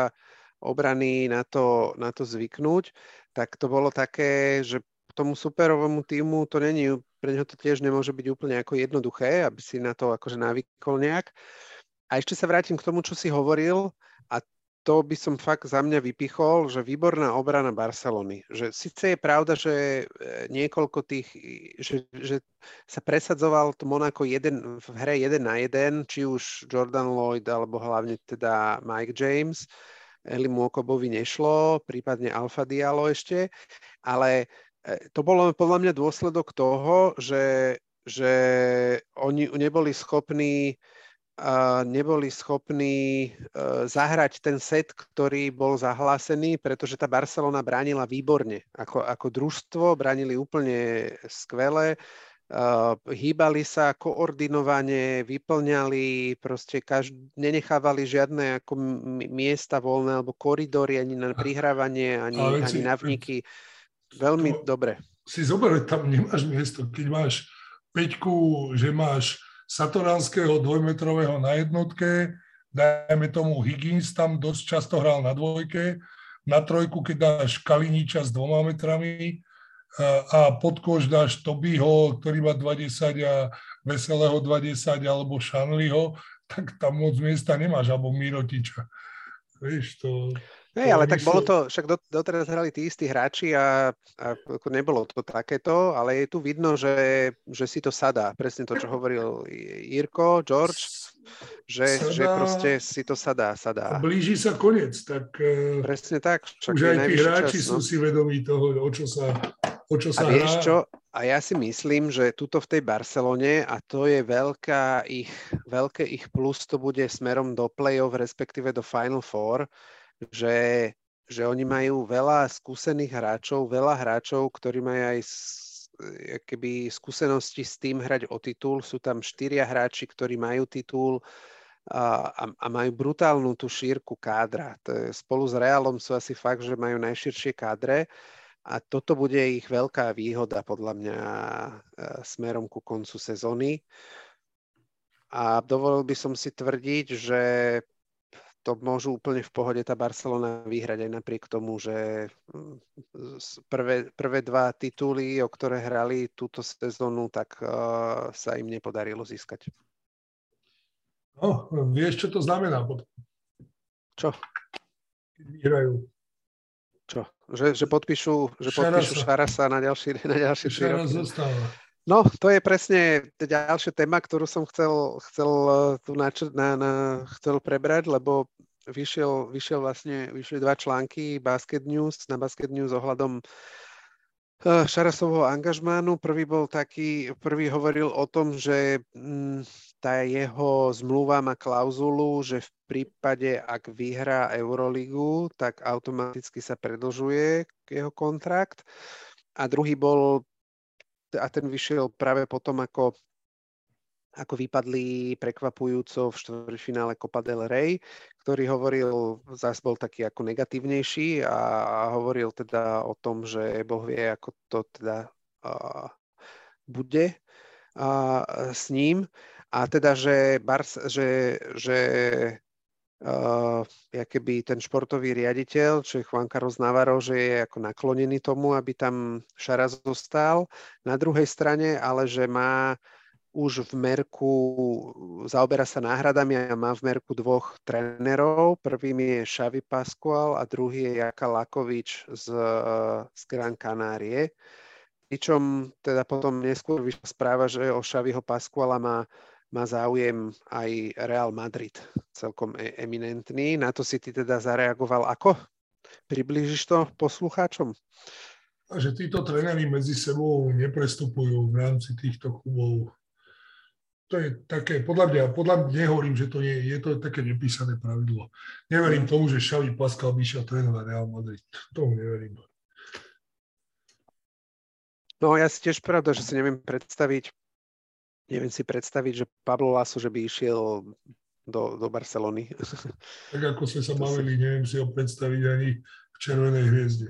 obrany na to, na to zvyknúť, tak to bolo také, že tomu superovému týmu to není, pre neho to tiež nemôže byť úplne ako jednoduché, aby si na to akože navykol nejak. A ešte sa vrátim k tomu, čo si hovoril, to by som fakt za mňa vypichol, že výborná obrana Barcelony. Že síce je pravda, že e, niekoľko tých, že, že sa presadzoval to Monako jeden, v hre jeden na jeden, či už Jordan Lloyd, alebo hlavne teda Mike James. Eli Muokobovi nešlo, prípadne Alfa Diallo ešte, ale e, to bolo podľa mňa dôsledok toho, že, že oni neboli schopní neboli schopní e, zahrať ten set, ktorý bol zahlásený, pretože tá Barcelona bránila výborne. Ako, ako družstvo bránili úplne skvele, hýbali sa koordinovane, vyplňali, proste každ- nenechávali žiadne ako miesta voľné alebo koridory ani na prihrávanie, ani, ani na vniky. Veľmi dobre. Si zober, tam nemáš miesto. Keď máš peťku, že máš Satoranského dvojmetrového na jednotke, dajme tomu Higgins tam dosť často hral na dvojke, na trojku, keď dáš Kaliniča s dvoma metrami a pod koš dáš Tobyho, ktorý má 20 a Veselého 20 alebo Šanliho, tak tam moc miesta nemáš, alebo Mirotiča. Vieš, to... Hej, ale tak bolo to, však doteraz hrali tí istí hráči a, a nebolo to takéto, ale je tu vidno, že, že si to sadá. Presne to, čo hovoril Jirko, George, že, sadá, že proste si to sadá, sadá. Blíži sa koniec, tak e, Presne tak. Však už aj tí hráči čas, no. sú si vedomí toho, o čo sa, o čo sa a vieš hrá. čo? A ja si myslím, že tuto v tej Barcelone, a to je veľká ich, veľké ich plus, to bude smerom do play-off, respektíve do Final Four, že, že oni majú veľa skúsených hráčov, veľa hráčov, ktorí majú aj keby skúsenosti s tým hrať o titul. Sú tam štyria hráči, ktorí majú titul a, a majú brutálnu tú šírku kádra. To je, spolu s Realom sú asi fakt, že majú najširšie kádre a toto bude ich veľká výhoda podľa mňa smerom ku koncu sezóny. A dovolil by som si tvrdiť, že to môžu úplne v pohode tá Barcelona vyhrať aj napriek tomu, že mm, prvé, prvé dva tituly, o ktoré hrali túto sezónu, tak uh, sa im nepodarilo získať. No, vieš, čo to znamená potom? Čo? Keď vyhrajú. Čo? Že, že podpíšu, že podpíšu Šarasa na ďalší, na ďalší Šaras zostáva. No, to je presne ďalšia téma, ktorú som chcel, chcel eh, tu načr- na, na, chcel prebrať, lebo vyšiel, vyšiel vlastne, vyšli dva články Basket News, na Basket News ohľadom uh, Šarasovho angažmánu. Prvý bol taký, prvý hovoril o tom, že mm, tá jeho zmluva má klauzulu, že v prípade, ak vyhrá Euroligu, tak automaticky sa predlžuje jeho kontrakt. A druhý bol a ten vyšiel práve potom, ako, ako vypadli prekvapujúco v štvrťfinále Copa del Rey, ktorý hovoril, zás bol taký ako negatívnejší a hovoril teda o tom, že Boh vie, ako to teda uh, bude uh, s ním. A teda, že, Bars, že, že uh, keby ten športový riaditeľ, čo je Juan Carlos Navarro, že je ako naklonený tomu, aby tam Šara zostal. Na druhej strane, ale že má už v Merku, zaoberá sa náhradami a má v Merku dvoch trénerov. Prvým je Xavi Pascual a druhý je Jaka Lakovič z, z Gran Canárie. Pričom teda potom neskôr vyšla správa, že o Xaviho Pascuala má má záujem aj Real Madrid, celkom e- eminentný. Na to si ty teda zareagoval ako? Priblížiš to poslucháčom? A že títo tréneri medzi sebou neprestupujú v rámci týchto klubov. To je také, podľa mňa, podľa mňa nehovorím, že to nie je, to také nepísané pravidlo. Neverím tomu, že Xavi Pascal by šiel trénovať Real Madrid. Tomu neverím. No ja si tiež pravda, že si neviem predstaviť, neviem si predstaviť, že Pablo Laso, že by išiel do, do Barcelony. Tak ako sme sa bavili, neviem si ho predstaviť ani v Červenej hviezde.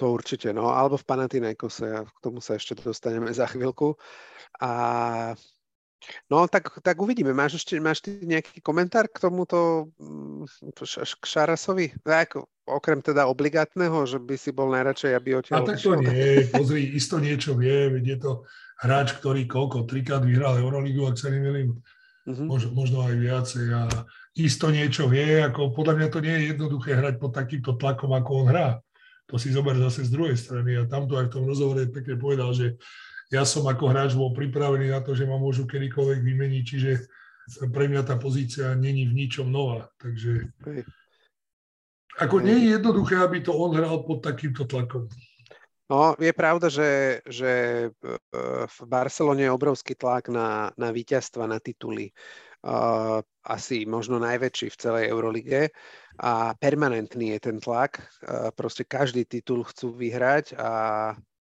To určite, no, alebo v Panathinaikose, k tomu sa ešte dostaneme za chvíľku. A No, tak, tak uvidíme. Máš ešte máš ty nejaký komentár k tomuto mm, k Šarasovi? Tak, okrem teda obligátneho, že by si bol najradšej, aby odtiaľ A tak to nie, pozri, isto niečo vie, veď je to hráč, ktorý koľko, trikrát vyhral Euroligu, ak sa nemýlim, uh-huh. možno, možno aj viacej a isto niečo vie, ako podľa mňa to nie je jednoduché hrať pod takýmto tlakom, ako on hrá. To si zober zase z druhej strany a tamto aj v tom rozhovore pekne povedal, že ja som ako hráč bol pripravený na to, že ma môžu kedykoľvek vymeniť, čiže pre mňa tá pozícia není v ničom nová. Takže ako nie je jednoduché, aby to on hral pod takýmto tlakom. No, je pravda, že, že e, v Barcelone je obrovský tlak na, na víťazstva, na tituly. Uh, asi možno najväčší v celej Eurolige a permanentný je ten tlak. Uh, proste každý titul chcú vyhrať a,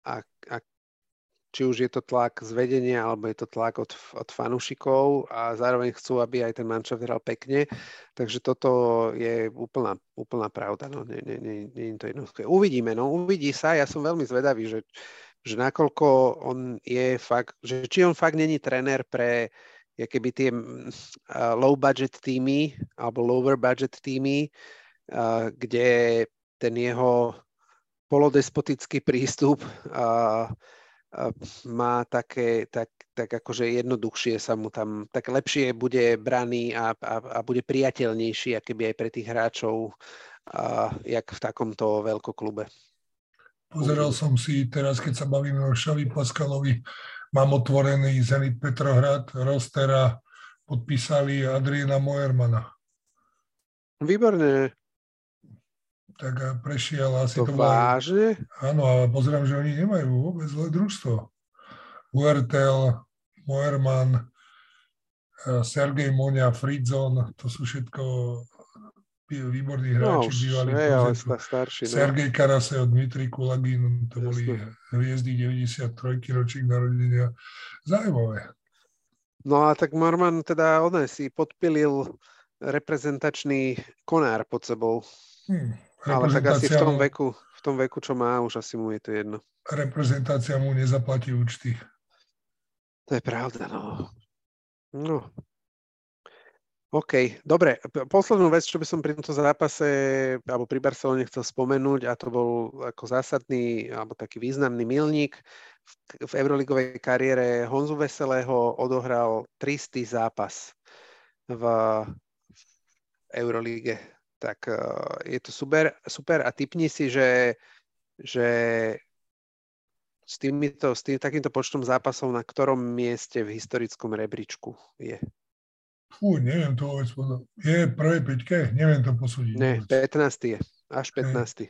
a či už je to tlak z vedenia, alebo je to tlak od, od fanúšikov a zároveň chcú, aby aj ten mančov hral pekne. Takže toto je úplná, úplná pravda. No, nie, nie, nie, nie je to jednoduché. Uvidíme, no uvidí sa. Ja som veľmi zvedavý, že, že nakoľko on je fakt, že či on fakt není trenér pre keby tie uh, low budget týmy alebo lower budget týmy, kde ten jeho polodespotický prístup uh, má také, tak, tak akože jednoduchšie sa mu tam, tak lepšie bude braný a, a, a bude priateľnejší, keby aj pre tých hráčov, a, jak v takomto veľkoklube. Pozeral som si teraz, keď sa bavíme o Šavi Paskalovi, mám otvorený Zenit Petrohrad, Rostera, podpísali Adriana Moermana. Výborne tak prešiel asi to, to vážne? Áno, ale pozerám, že oni nemajú vôbec zlé družstvo. Huertel, Moerman, eh, Sergej Moňa, Fridzon, to sú všetko výborní no, hráči, no, bývalí. Ne, ale starší, no. Sergej Karaseo, Dmitri Kulagin, to boli hviezdy 93 ročík narodenia. Zaujímavé. No a tak Morman teda on si podpilil reprezentačný konár pod sebou. Hmm. Ale tak asi v tom veku, v tom veku, čo má, už asi mu je to jedno. Reprezentácia mu nezaplatí účty. To je pravda, no. No. OK, dobre. Poslednú vec, čo by som pri tomto zápase alebo pri Barcelone chcel spomenúť, a to bol ako zásadný alebo taký významný milník v, v Euroligovej kariére Honzu Veselého odohral tristý zápas v, v Eurolíge. Tak je to super, super a typni si, že, že s, týmito, s tým, takýmto počtom zápasov na ktorom mieste v historickom rebríčku je. Fú, neviem to vôbec. Je v prvej peťke? Neviem to posúdiť. Ne, 15. je. Až 15. Okay.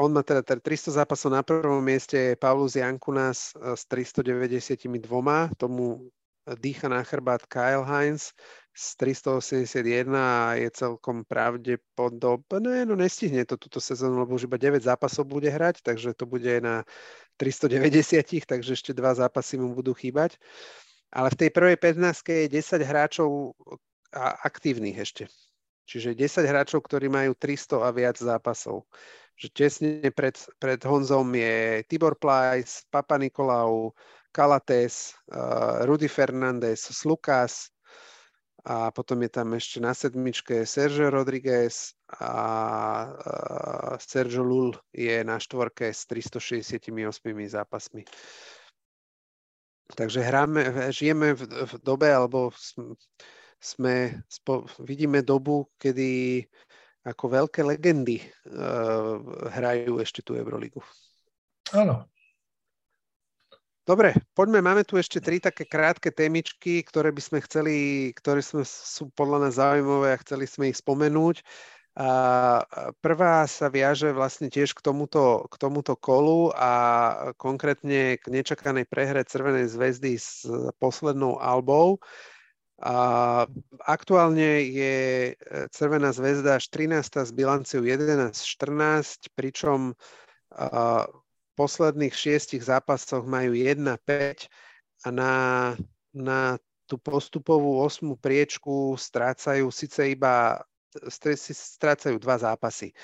On má teda, teda 300 zápasov na prvom mieste, je Paulus Jankunas eh, s 392, tomu dýcha na chrbát Kyle Heinz z 381 a je celkom pravdepodobné, no nestihne to túto sezónu, lebo už iba 9 zápasov bude hrať, takže to bude na 390, takže ešte dva zápasy mu budú chýbať ale v tej prvej 15 je 10 hráčov aktívnych ešte. Čiže 10 hráčov, ktorí majú 300 a viac zápasov. Že tesne pred, pred Honzom je Tibor Plajs, Papa Nikolau, Kalates, uh, Rudy Fernández, Slukas a potom je tam ešte na sedmičke Sergio Rodriguez a Sergio Lul je na štvorke s 368 zápasmi. Takže hráme, žijeme v, v dobe, alebo sme, spo, vidíme dobu, kedy ako veľké legendy uh, hrajú ešte tú Euroligu. Áno. Dobre, poďme, máme tu ešte tri také krátke témičky, ktoré by sme chceli, ktoré sme, sú podľa nás zaujímavé a chceli sme ich spomenúť. A prvá sa viaže vlastne tiež k tomuto, k tomuto kolu a konkrétne k nečakanej prehre Červenej zväzdy s poslednou albou. A aktuálne je Červená zväzda až 13. s bilanciou 11-14, pričom posledných šiestich zápasoch majú 1-5 a na, na tú postupovú osmú priečku strácajú síce iba strácajú dva zápasy.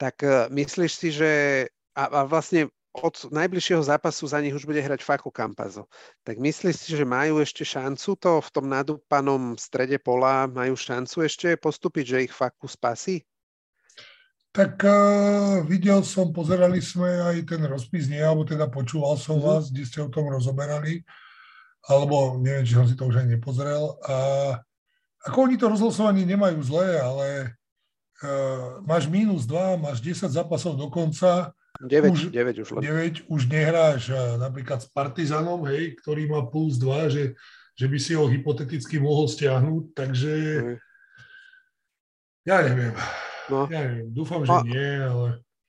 Tak e, myslíš si, že a, a vlastne od najbližšieho zápasu za nich už bude hrať Fako Campazo. Tak myslíš si, že majú ešte šancu to v tom nadúpanom strede pola, majú šancu ešte postúpiť, že ich Faku spasí? Tak uh, videl som, pozerali sme aj ten rozpis, nie, alebo teda počúval som mm-hmm. vás, kde ste o tom rozoberali, alebo neviem, či som si to už aj nepozrel. A ako oni to rozhlasovanie nemajú zlé, ale uh, máš minus 2, máš 10 zápasov do konca. 9 už, 9 už len. 9 už nehráš uh, napríklad s Partizanom, hej, ktorý má plus 2, že, že by si ho hypoteticky mohol stiahnuť, takže mm. ja neviem. No. Ja neviem, dúfam, že A... nie, ale...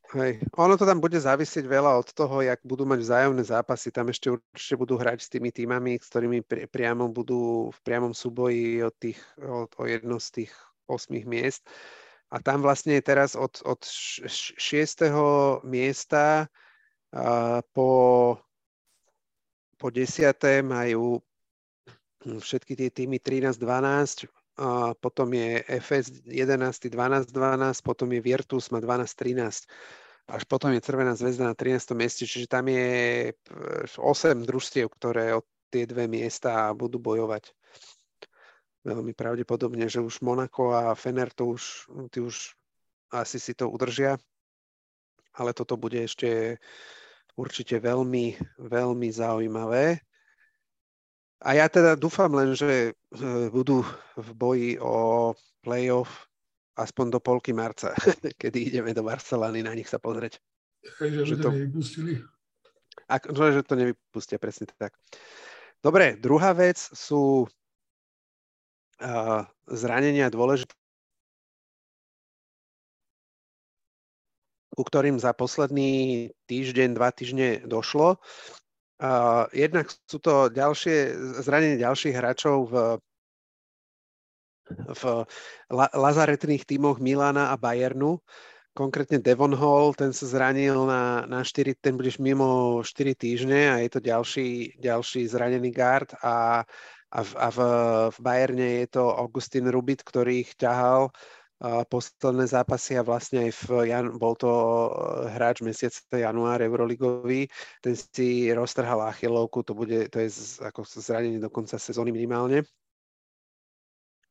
Hej. Ono to tam bude závisieť veľa od toho, jak budú mať vzájomné zápasy. Tam ešte určite budú hrať s tými týmami, s ktorými pri, priamo budú v priamom súboji od tých, od, o jedno z tých osmých miest. A tam vlastne teraz od, od šiestého miesta a po, po desiaté majú všetky tie týmy 13-12, potom je FS 11, 12, 12, potom je Virtus, má 12, 13. Až potom je Červená zväzda na 13. mieste, čiže tam je 8 družstiev, ktoré od tie dve miesta budú bojovať. Veľmi pravdepodobne, že už Monako a Fener to už, tí už asi si to udržia, ale toto bude ešte určite veľmi, veľmi zaujímavé. A ja teda dúfam len, že e, budú v boji o playoff aspoň do polky marca, kedy ideme do Barcelony na nich sa pozrieť. Hej, že, že to nevypustili. Ak, no, že to nevypustia, presne tak. Dobre, druhá vec sú uh, zranenia dôležité, ku ktorým za posledný týždeň, dva týždne došlo. Uh, jednak sú to ďalšie, zranenie ďalších hráčov v, v la, lazaretných tímoch Milana a Bayernu. Konkrétne Devon Hall, ten sa zranil na, na 4, ten budeš mimo 4 týždne a je to ďalší, ďalší zranený guard a, a, v, a v, v Bayerne je to Augustin Rubit, ktorý ich ťahal posledné zápasy a vlastne aj v jan- bol to hráč mesiaca január Euroligový, ten si roztrhal achilovku, to bude, to je z, ako zranenie do konca sezóny minimálne.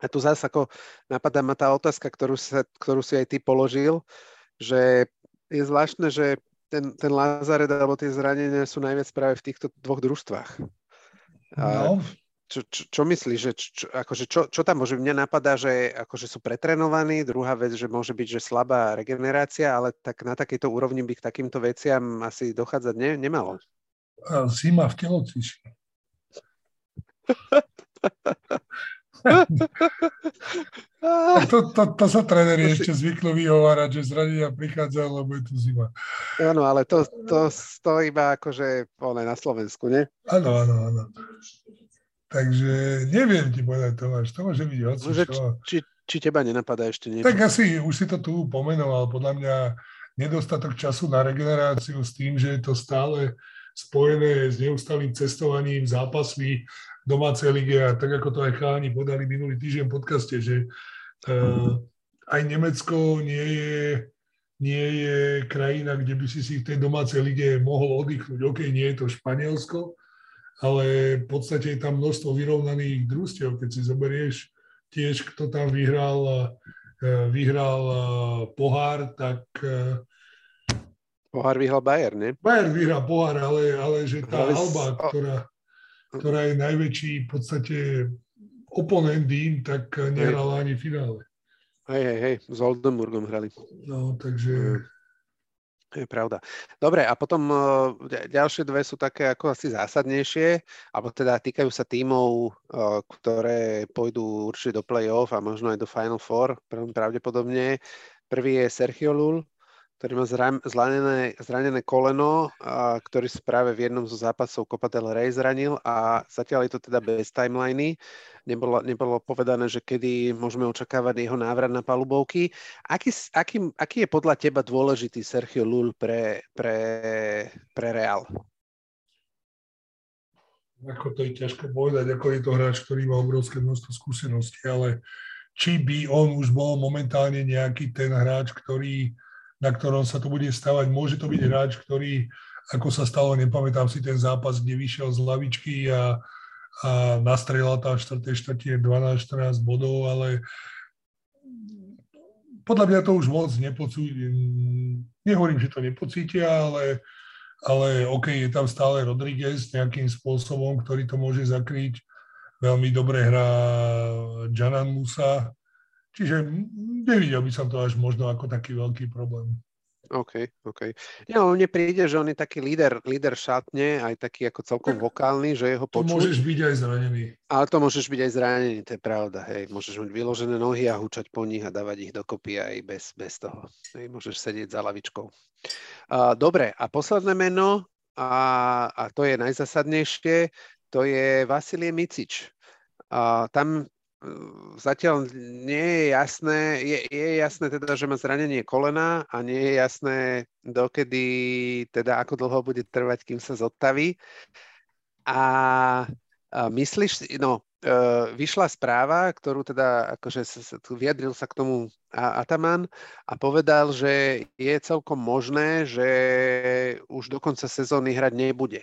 A tu zase ako napadá ma tá otázka, ktorú, sa, ktorú si aj ty položil, že je zvláštne, že ten, ten Lazaret alebo tie zranenia sú najviac práve v týchto dvoch družstvách. No čo, čo, čo myslíš, že čo, akože čo, čo tam môže? Mňa napadá, že akože sú pretrenovaní, druhá vec, že môže byť, že slabá regenerácia, ale tak na takejto úrovni by k takýmto veciam asi dochádzať ne, nemalo. Zima v telocvični. to, to, to sa tréneri ešte zvyknú vyhovárať, že zranenia prichádzajú, lebo je tu zima. Áno, ale to, to, to iba akože na Slovensku, nie? Áno, áno, áno. Takže neviem ti povedať, Tomáš, to môže byť hoci, Môže, či, či teba nenapadá ešte niečo? Tak asi už si to tu pomenoval, podľa mňa nedostatok času na regeneráciu s tým, že je to stále spojené s neustalým cestovaním, zápasmi domácej lige a tak ako to aj cháni podali minulý týždeň v podcaste, že uh, aj Nemecko nie je, nie je krajina, kde by si si v tej domácej lige mohol oddychnúť. OK, nie je to Španielsko, ale v podstate je tam množstvo vyrovnaných družstiev, keď si zoberieš tiež, kto tam vyhral, e, vyhral e, pohár, tak... E, pohár vyhral Bayern, nie? Bayern vyhral pohár, ale, ale že tá ale... Alba, ktorá, ktorá je najväčší v podstate oponent im, tak nehrala ani v finále. Hej, hej, hej, s Oldenburgom hrali. No, takže... Je pravda. Dobre, a potom uh, ďalšie dve sú také ako asi zásadnejšie, alebo teda týkajú sa tímov, uh, ktoré pôjdu určite do play-off a možno aj do Final Four, pravdepodobne. Prvý je Sergio Lul, ktorý má zranené, zranené koleno, a ktorý sa práve v jednom zo zápasov Copa del Rey zranil a zatiaľ je to teda bez timeliny. Nebolo, nebolo povedané, že kedy môžeme očakávať jeho návrat na palubovky. Aký, aký, aký je podľa teba dôležitý Sergio Lul pre, pre, pre Real? Ako to je ťažko povedať, ako je to hráč, ktorý má obrovské množstvo skúseností, ale či by on už bol momentálne nejaký ten hráč, ktorý na ktorom sa to bude stavať. Môže to byť hráč, ktorý, ako sa stalo, nepamätám si ten zápas, kde vyšiel z lavičky a, a nastrelal tam v 4. štvrtine 12-14 bodov, ale podľa mňa to už moc nepocítia. Nehovorím, že to nepocítia, ale, ale OK, je tam stále Rodriguez nejakým spôsobom, ktorý to môže zakryť. Veľmi dobre hrá Janan Musa, Čiže nevidel by som to až možno ako taký veľký problém. OK, OK. Ja, mne príde, že on je taký líder, líder šatne, aj taký ako celkom vokálny, že jeho počuť. To môžeš byť aj zranený. Ale to môžeš byť aj zranený, to je pravda, hej. Môžeš mať vyložené nohy a húčať po nich a dávať ich dokopy aj bez, bez toho. Hej, môžeš sedieť za lavičkou. Uh, dobre, a posledné meno, a, a to je najzasadnejšie, to je Vasilie Micič. Uh, tam zatiaľ nie je jasné, je, je jasné teda, že má zranenie kolena a nie je jasné, dokedy, teda ako dlho bude trvať, kým sa zotaví. A, a myslíš no, e, vyšla správa, ktorú teda, akože sa, vyjadril sa k tomu Ataman a povedal, že je celkom možné, že už do konca sezóny hrať nebude.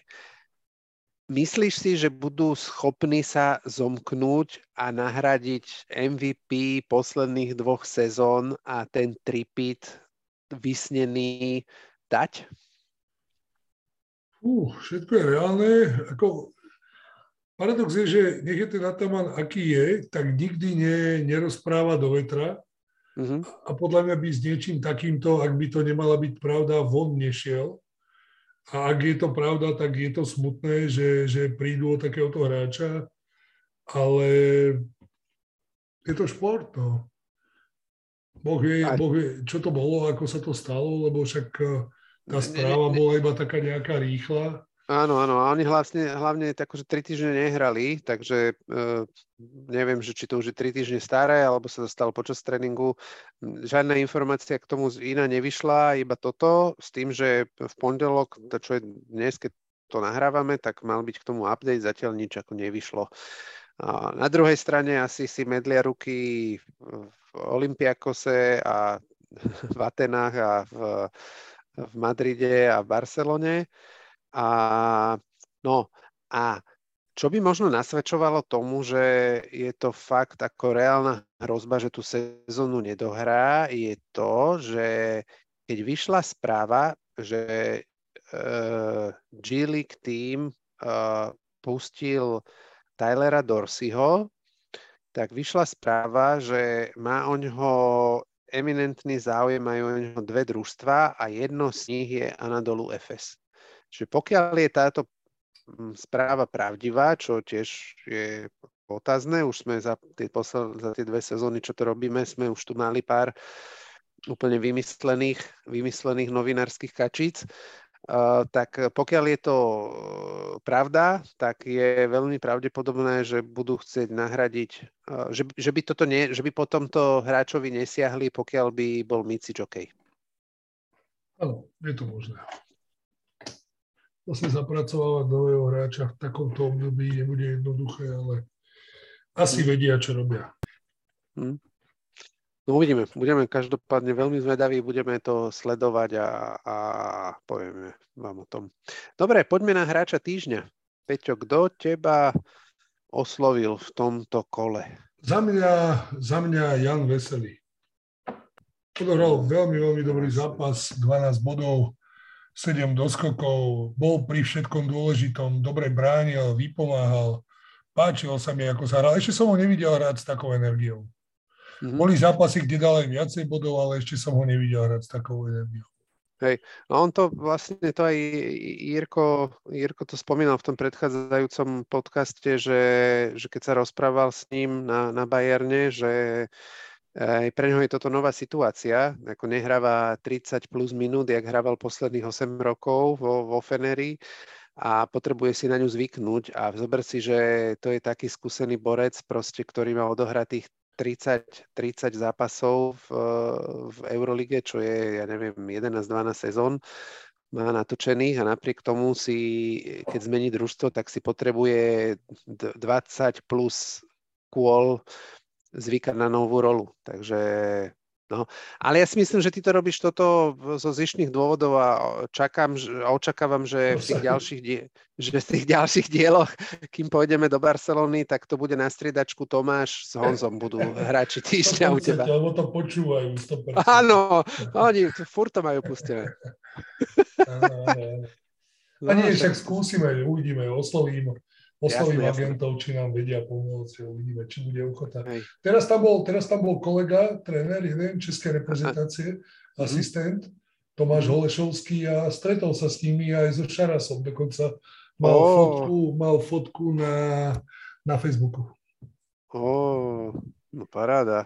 Myslíš si, že budú schopní sa zomknúť a nahradiť MVP posledných dvoch sezón a ten tripit vysnený dať? Uh, všetko je reálne. Ako, paradox je, že nech je ten Ataman aký je, tak nikdy ne, nerozpráva do vetra. Uh-huh. A podľa mňa by s niečím takýmto, ak by to nemala byť pravda, von nešiel. A ak je to pravda, tak je to smutné, že, že prídu o takéhoto hráča, ale je to šport, no. Boh vie, boh vie, čo to bolo, ako sa to stalo, lebo však eh, tá správa bola iba taká nejaká rýchla. Áno, áno, a oni hlavne, hlavne akože tri týždne nehrali, takže e, neviem, že či to už je tri týždne staré, alebo sa to stalo počas tréningu. Žiadna informácia k tomu iná nevyšla, iba toto, s tým, že v pondelok, to čo je dnes, keď to nahrávame, tak mal byť k tomu update, zatiaľ nič ako nevyšlo. Na druhej strane asi si medlia ruky v Olympiakose a v Atenách a v, v Madride a v Barcelone. A, no, a čo by možno nasvedčovalo tomu, že je to fakt ako reálna hrozba, že tú sezónu nedohrá, je to, že keď vyšla správa, že uh, G-League team uh, pustil Tylera Dorseyho, tak vyšla správa, že má o ňoho eminentný záujem, majú o ňoho dve družstva a jedno z nich je Anadolu FS. Čiže pokiaľ je táto mm, správa pravdivá, čo tiež je otázne, už sme za tie, posled, za tie dve sezóny, čo to robíme, sme už tu mali pár úplne vymyslených, vymyslených novinárskych kačíc, Uh, tak pokiaľ je to pravda, tak je veľmi pravdepodobné, že budú chcieť nahradiť, uh, že, že, by toto nie, že by potom to hráčovi nesiahli, pokiaľ by bol Micič OK. Áno, je to možné zase zapracovávať nového hráča v takomto období nebude jednoduché, ale asi hm. vedia, čo robia. Hmm. No uvidíme, budeme každopádne veľmi zvedaví, budeme to sledovať a, a povieme vám o tom. Dobre, poďme na hráča týždňa. Peťo, kto teba oslovil v tomto kole? Za mňa, za mňa Jan Veselý. Odohral veľmi, veľmi dobrý zápas, 12 bodov, 7 doskokov, bol pri všetkom dôležitom, dobre bránil, vypomáhal, páčilo sa mi, ako sa hral. Ešte som ho nevidel hrať s takou energiou. Mm-hmm. Boli zápasy, kde dal aj viacej bodov, ale ešte som ho nevidel hrať s takou energiou. Hej, no on to vlastne to aj Jirko, Jirko to spomínal v tom predchádzajúcom podcaste, že, že keď sa rozprával s ním na, na Bajerne, že aj pre neho je toto nová situácia, ako nehráva 30 plus minút, jak hrával posledných 8 rokov vo, vo Feneri a potrebuje si na ňu zvyknúť a zober si, že to je taký skúsený borec, proste, ktorý má odohratých 30, 30 zápasov v, v Eurolige, čo je, ja neviem, 11-12 sezón, má natočených a napriek tomu si, keď zmení družstvo, tak si potrebuje 20 plus kôl zvykať na novú rolu. Takže No, ale ja si myslím, že ty to robíš toto zo zišných dôvodov a čakám, a očakávam, že v tých ďalších, die, že v tých ďalších dieloch, kým pôjdeme do Barcelony, tak to bude na striedačku Tomáš s Honzom budú hráči týždňa u teba. Lebo to počúvajú 100%. Áno, oni furt to majú pustené. Áno, áno. No, a nie, však skúsime, uvidíme, oslovím oslovím jasne, agentov, jasne. či nám vedia pomôcť, uvidíme, či bude ochota. Teraz tam, bol, teraz tam bol kolega, tréner, jeden českej reprezentácie, Aha. Mhm. asistent, Tomáš. Holešovský a stretol sa s nimi aj so Šarasom, dokonca mal, oh. fotku, mal fotku na, na Facebooku. Ó, oh, no paráda.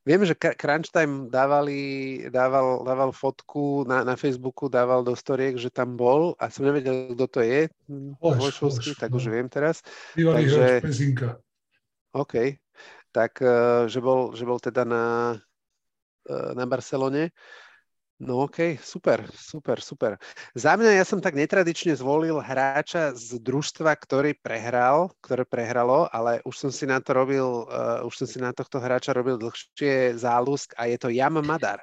Viem, že Crunch Time dávali, dával, dával fotku na, na Facebooku, dával do storiek, že tam bol a som nevedel, kto to je. Holeš, Holeš, tak no. už viem teraz. Bývalý Takže, Pezinka. OK. Tak, eh, že bol, že bol teda na, eh, na Barcelone. No OK, super, super, super. Za mňa ja som tak netradične zvolil hráča z družstva, ktorý prehral, ktoré prehralo, ale už som si na to robil, uh, už som si na tohto hráča robil dlhšie záľusk a je to Jam Madar.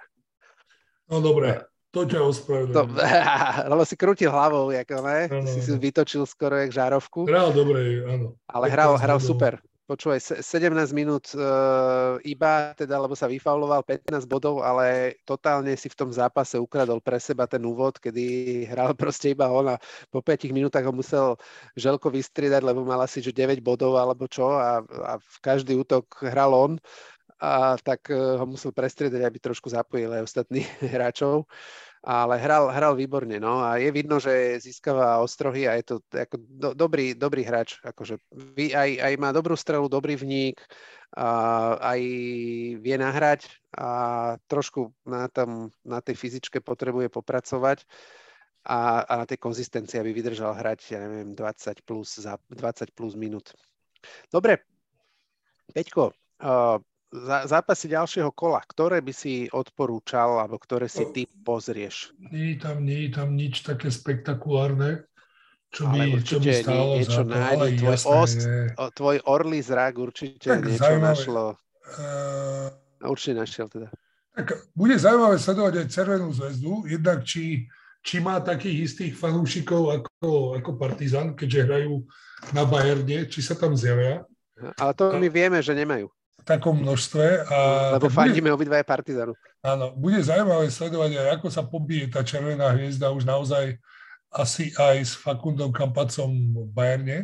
No dobre, to ťa ospravedlňujem. Lebo si krútil hlavou, ako ne? No, no, si si vytočil skoro jak žárovku. Hral dobre, áno. Ale hral, hral super. Počúvaj, 17 minút uh, iba, teda, lebo sa vyfauloval 15 bodov, ale totálne si v tom zápase ukradol pre seba ten úvod, kedy hral proste iba on a po 5 minútach ho musel Želko vystriedať, lebo mal asi že 9 bodov alebo čo a, a v každý útok hral on a tak uh, ho musel prestriedať, aby trošku zapojil aj ostatných hráčov ale hral, hral výborne, no. A je vidno, že získava ostrohy a je to ako do, dobrý, dobrý hráč, akože aj, aj má dobrú strelu, dobrý vník, a aj vie nahrať a trošku na, tam, na tej fyzičke potrebuje popracovať. A, a na tej konzistencii, aby vydržal hrať, ja neviem, 20 plus, za 20 plus minút. Dobre, Peťko, zápasy ďalšieho kola, ktoré by si odporúčal, alebo ktoré si ty pozrieš? Nie je tam, nie je tam nič také spektakulárne. čo by, čo by stálo niečo za to, nájde, ale tvoj, jasné, ost, o, tvoj orlý zrak určite Tak niečo zaujímavé. našlo. Uh, Určite našiel teda. tak bude zaujímavé sledovať aj Červenú zväzdu, jednak či, či má takých istých fanúšikov ako, ako Partizan, keďže hrajú na Bayerne, či sa tam zjavia Ale to my vieme, že nemajú. Takom množstve. A Lebo fandíme obidvaja Partizanu. áno, bude zaujímavé sledovať aj, ako sa pobije tá Červená hviezda už naozaj asi aj s Fakundom Kampacom v Bayerne,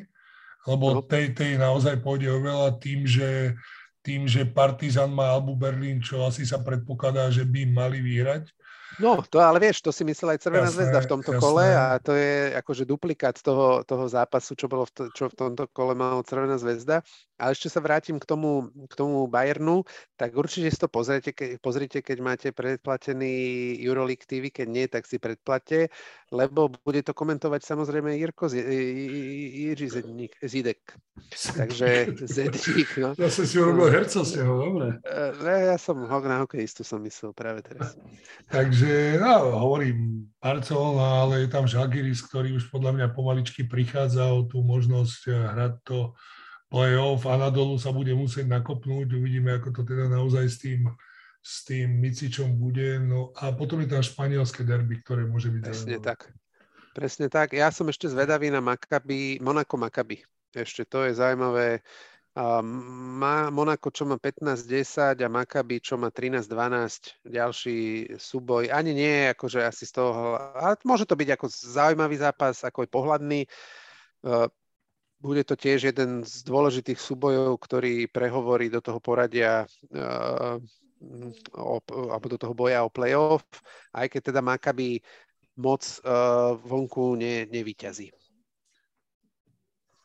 lebo No. tej, tej naozaj pôjde oveľa tým, že tým, že Partizan má Albu Berlín, čo asi sa predpokladá, že by mali vyhrať. No, to ale vieš, to si myslel aj Červená Jasné, zväzda v tomto jasné. kole a to je akože duplikát toho, toho zápasu, čo bolo v, to, čo v tomto kole malo Červená zväzda. Ale ešte sa vrátim k tomu, k tomu Bayernu, tak určite si to pozrite, ke, pozrite, keď máte predplatený Euroleague TV, keď nie, tak si predplate, lebo bude to komentovať samozrejme Jirko Z- Jiří Zedník, Zidek. Takže Zedník, no. Zase si urobil herca z neho, dobre. E, Ja som ho- na hokejistu som myslel práve teraz. Takže, no, hovorím Barcelona, ale je tam Žalgiris, ktorý už podľa mňa pomaličky prichádza o tú možnosť eh, hrať to play-off a nadolu sa bude musieť nakopnúť. Uvidíme, ako to teda naozaj s tým, s tým Micičom bude. No a potom je tam španielské derby, ktoré môže byť Presne zaujímavé. tak. Presne tak. Ja som ešte zvedavý na Maccabi, Monaco Maccabi. Ešte to je zaujímavé. Má Monako, čo má 15-10 a Maccabi, čo má 13-12. Ďalší súboj. Ani nie, akože asi z toho, ale môže to byť ako zaujímavý zápas, ako aj pohľadný. Uh, Bude to tiež jeden z dôležitých súbojov, ktorý prehovorí do toho poradia uh, o, alebo do toho boja o playoff, aj keď teda Maccabi moc uh, vonku ne, nevyťazí.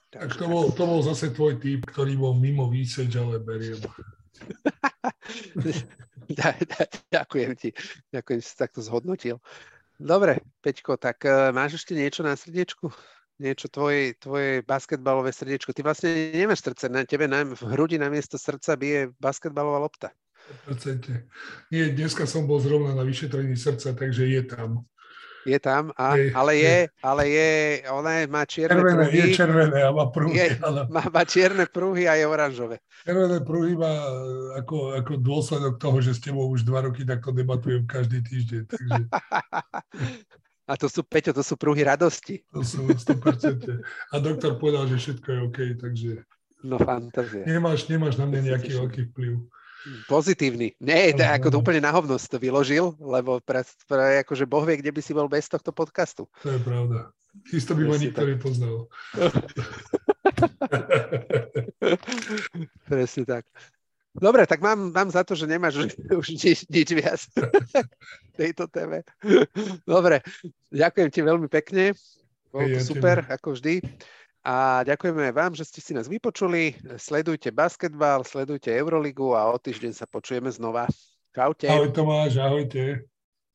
Tak to bol, to bol zase tvoj typ, ktorý bol mimo výseč, ale beriem. Ďakujem ti. Ďakujem, že si takto zhodnotil. Dobre, Peťko, tak uh, máš ešte niečo na srdiečku? Niečo tvoje, tvoje basketbalové srdiečko. Ty vlastne nemáš srdce, na tebe na, v hrudi namiesto srdca bije basketbalová lopta. 100%. Nie, dneska som bol zrovna na vyšetrení srca, takže je tam. Je tam, a, Je, ale je, ale je, ona je, má čierne Červené, je pruhy, červené a má pruhy, Je. ale má, má čierne pruhy a je oranžové. červené pruhy má e, ako, ako dôsledok toho, že s tebou už dva roky takto debatujem každý týždeň, takže A to sú, Peťo, to sú pruhy radosti. to sú 100%. A doktor povedal, že všetko je OK, takže No fantázie. nemáš, nemáš na mňa nejaký veľký vplyv. Pozitívny. Nie, to je ako to úplne na hovno si to vyložil, lebo pre, pre, akože Boh vie, kde by si bol bez tohto podcastu. To je pravda. Isto by ma nikto nepoznal. Presne tak. Dobre, tak mám, mám za to, že nemáš už, nič, nič viac v tejto téme. Dobre, ďakujem ti veľmi pekne. Bolo to super, ako vždy. A ďakujeme vám, že ste si nás vypočuli. Sledujte basketbal, sledujte Euroligu a o týždeň sa počujeme znova. Čaute. Ahoj Tomáš, ahojte.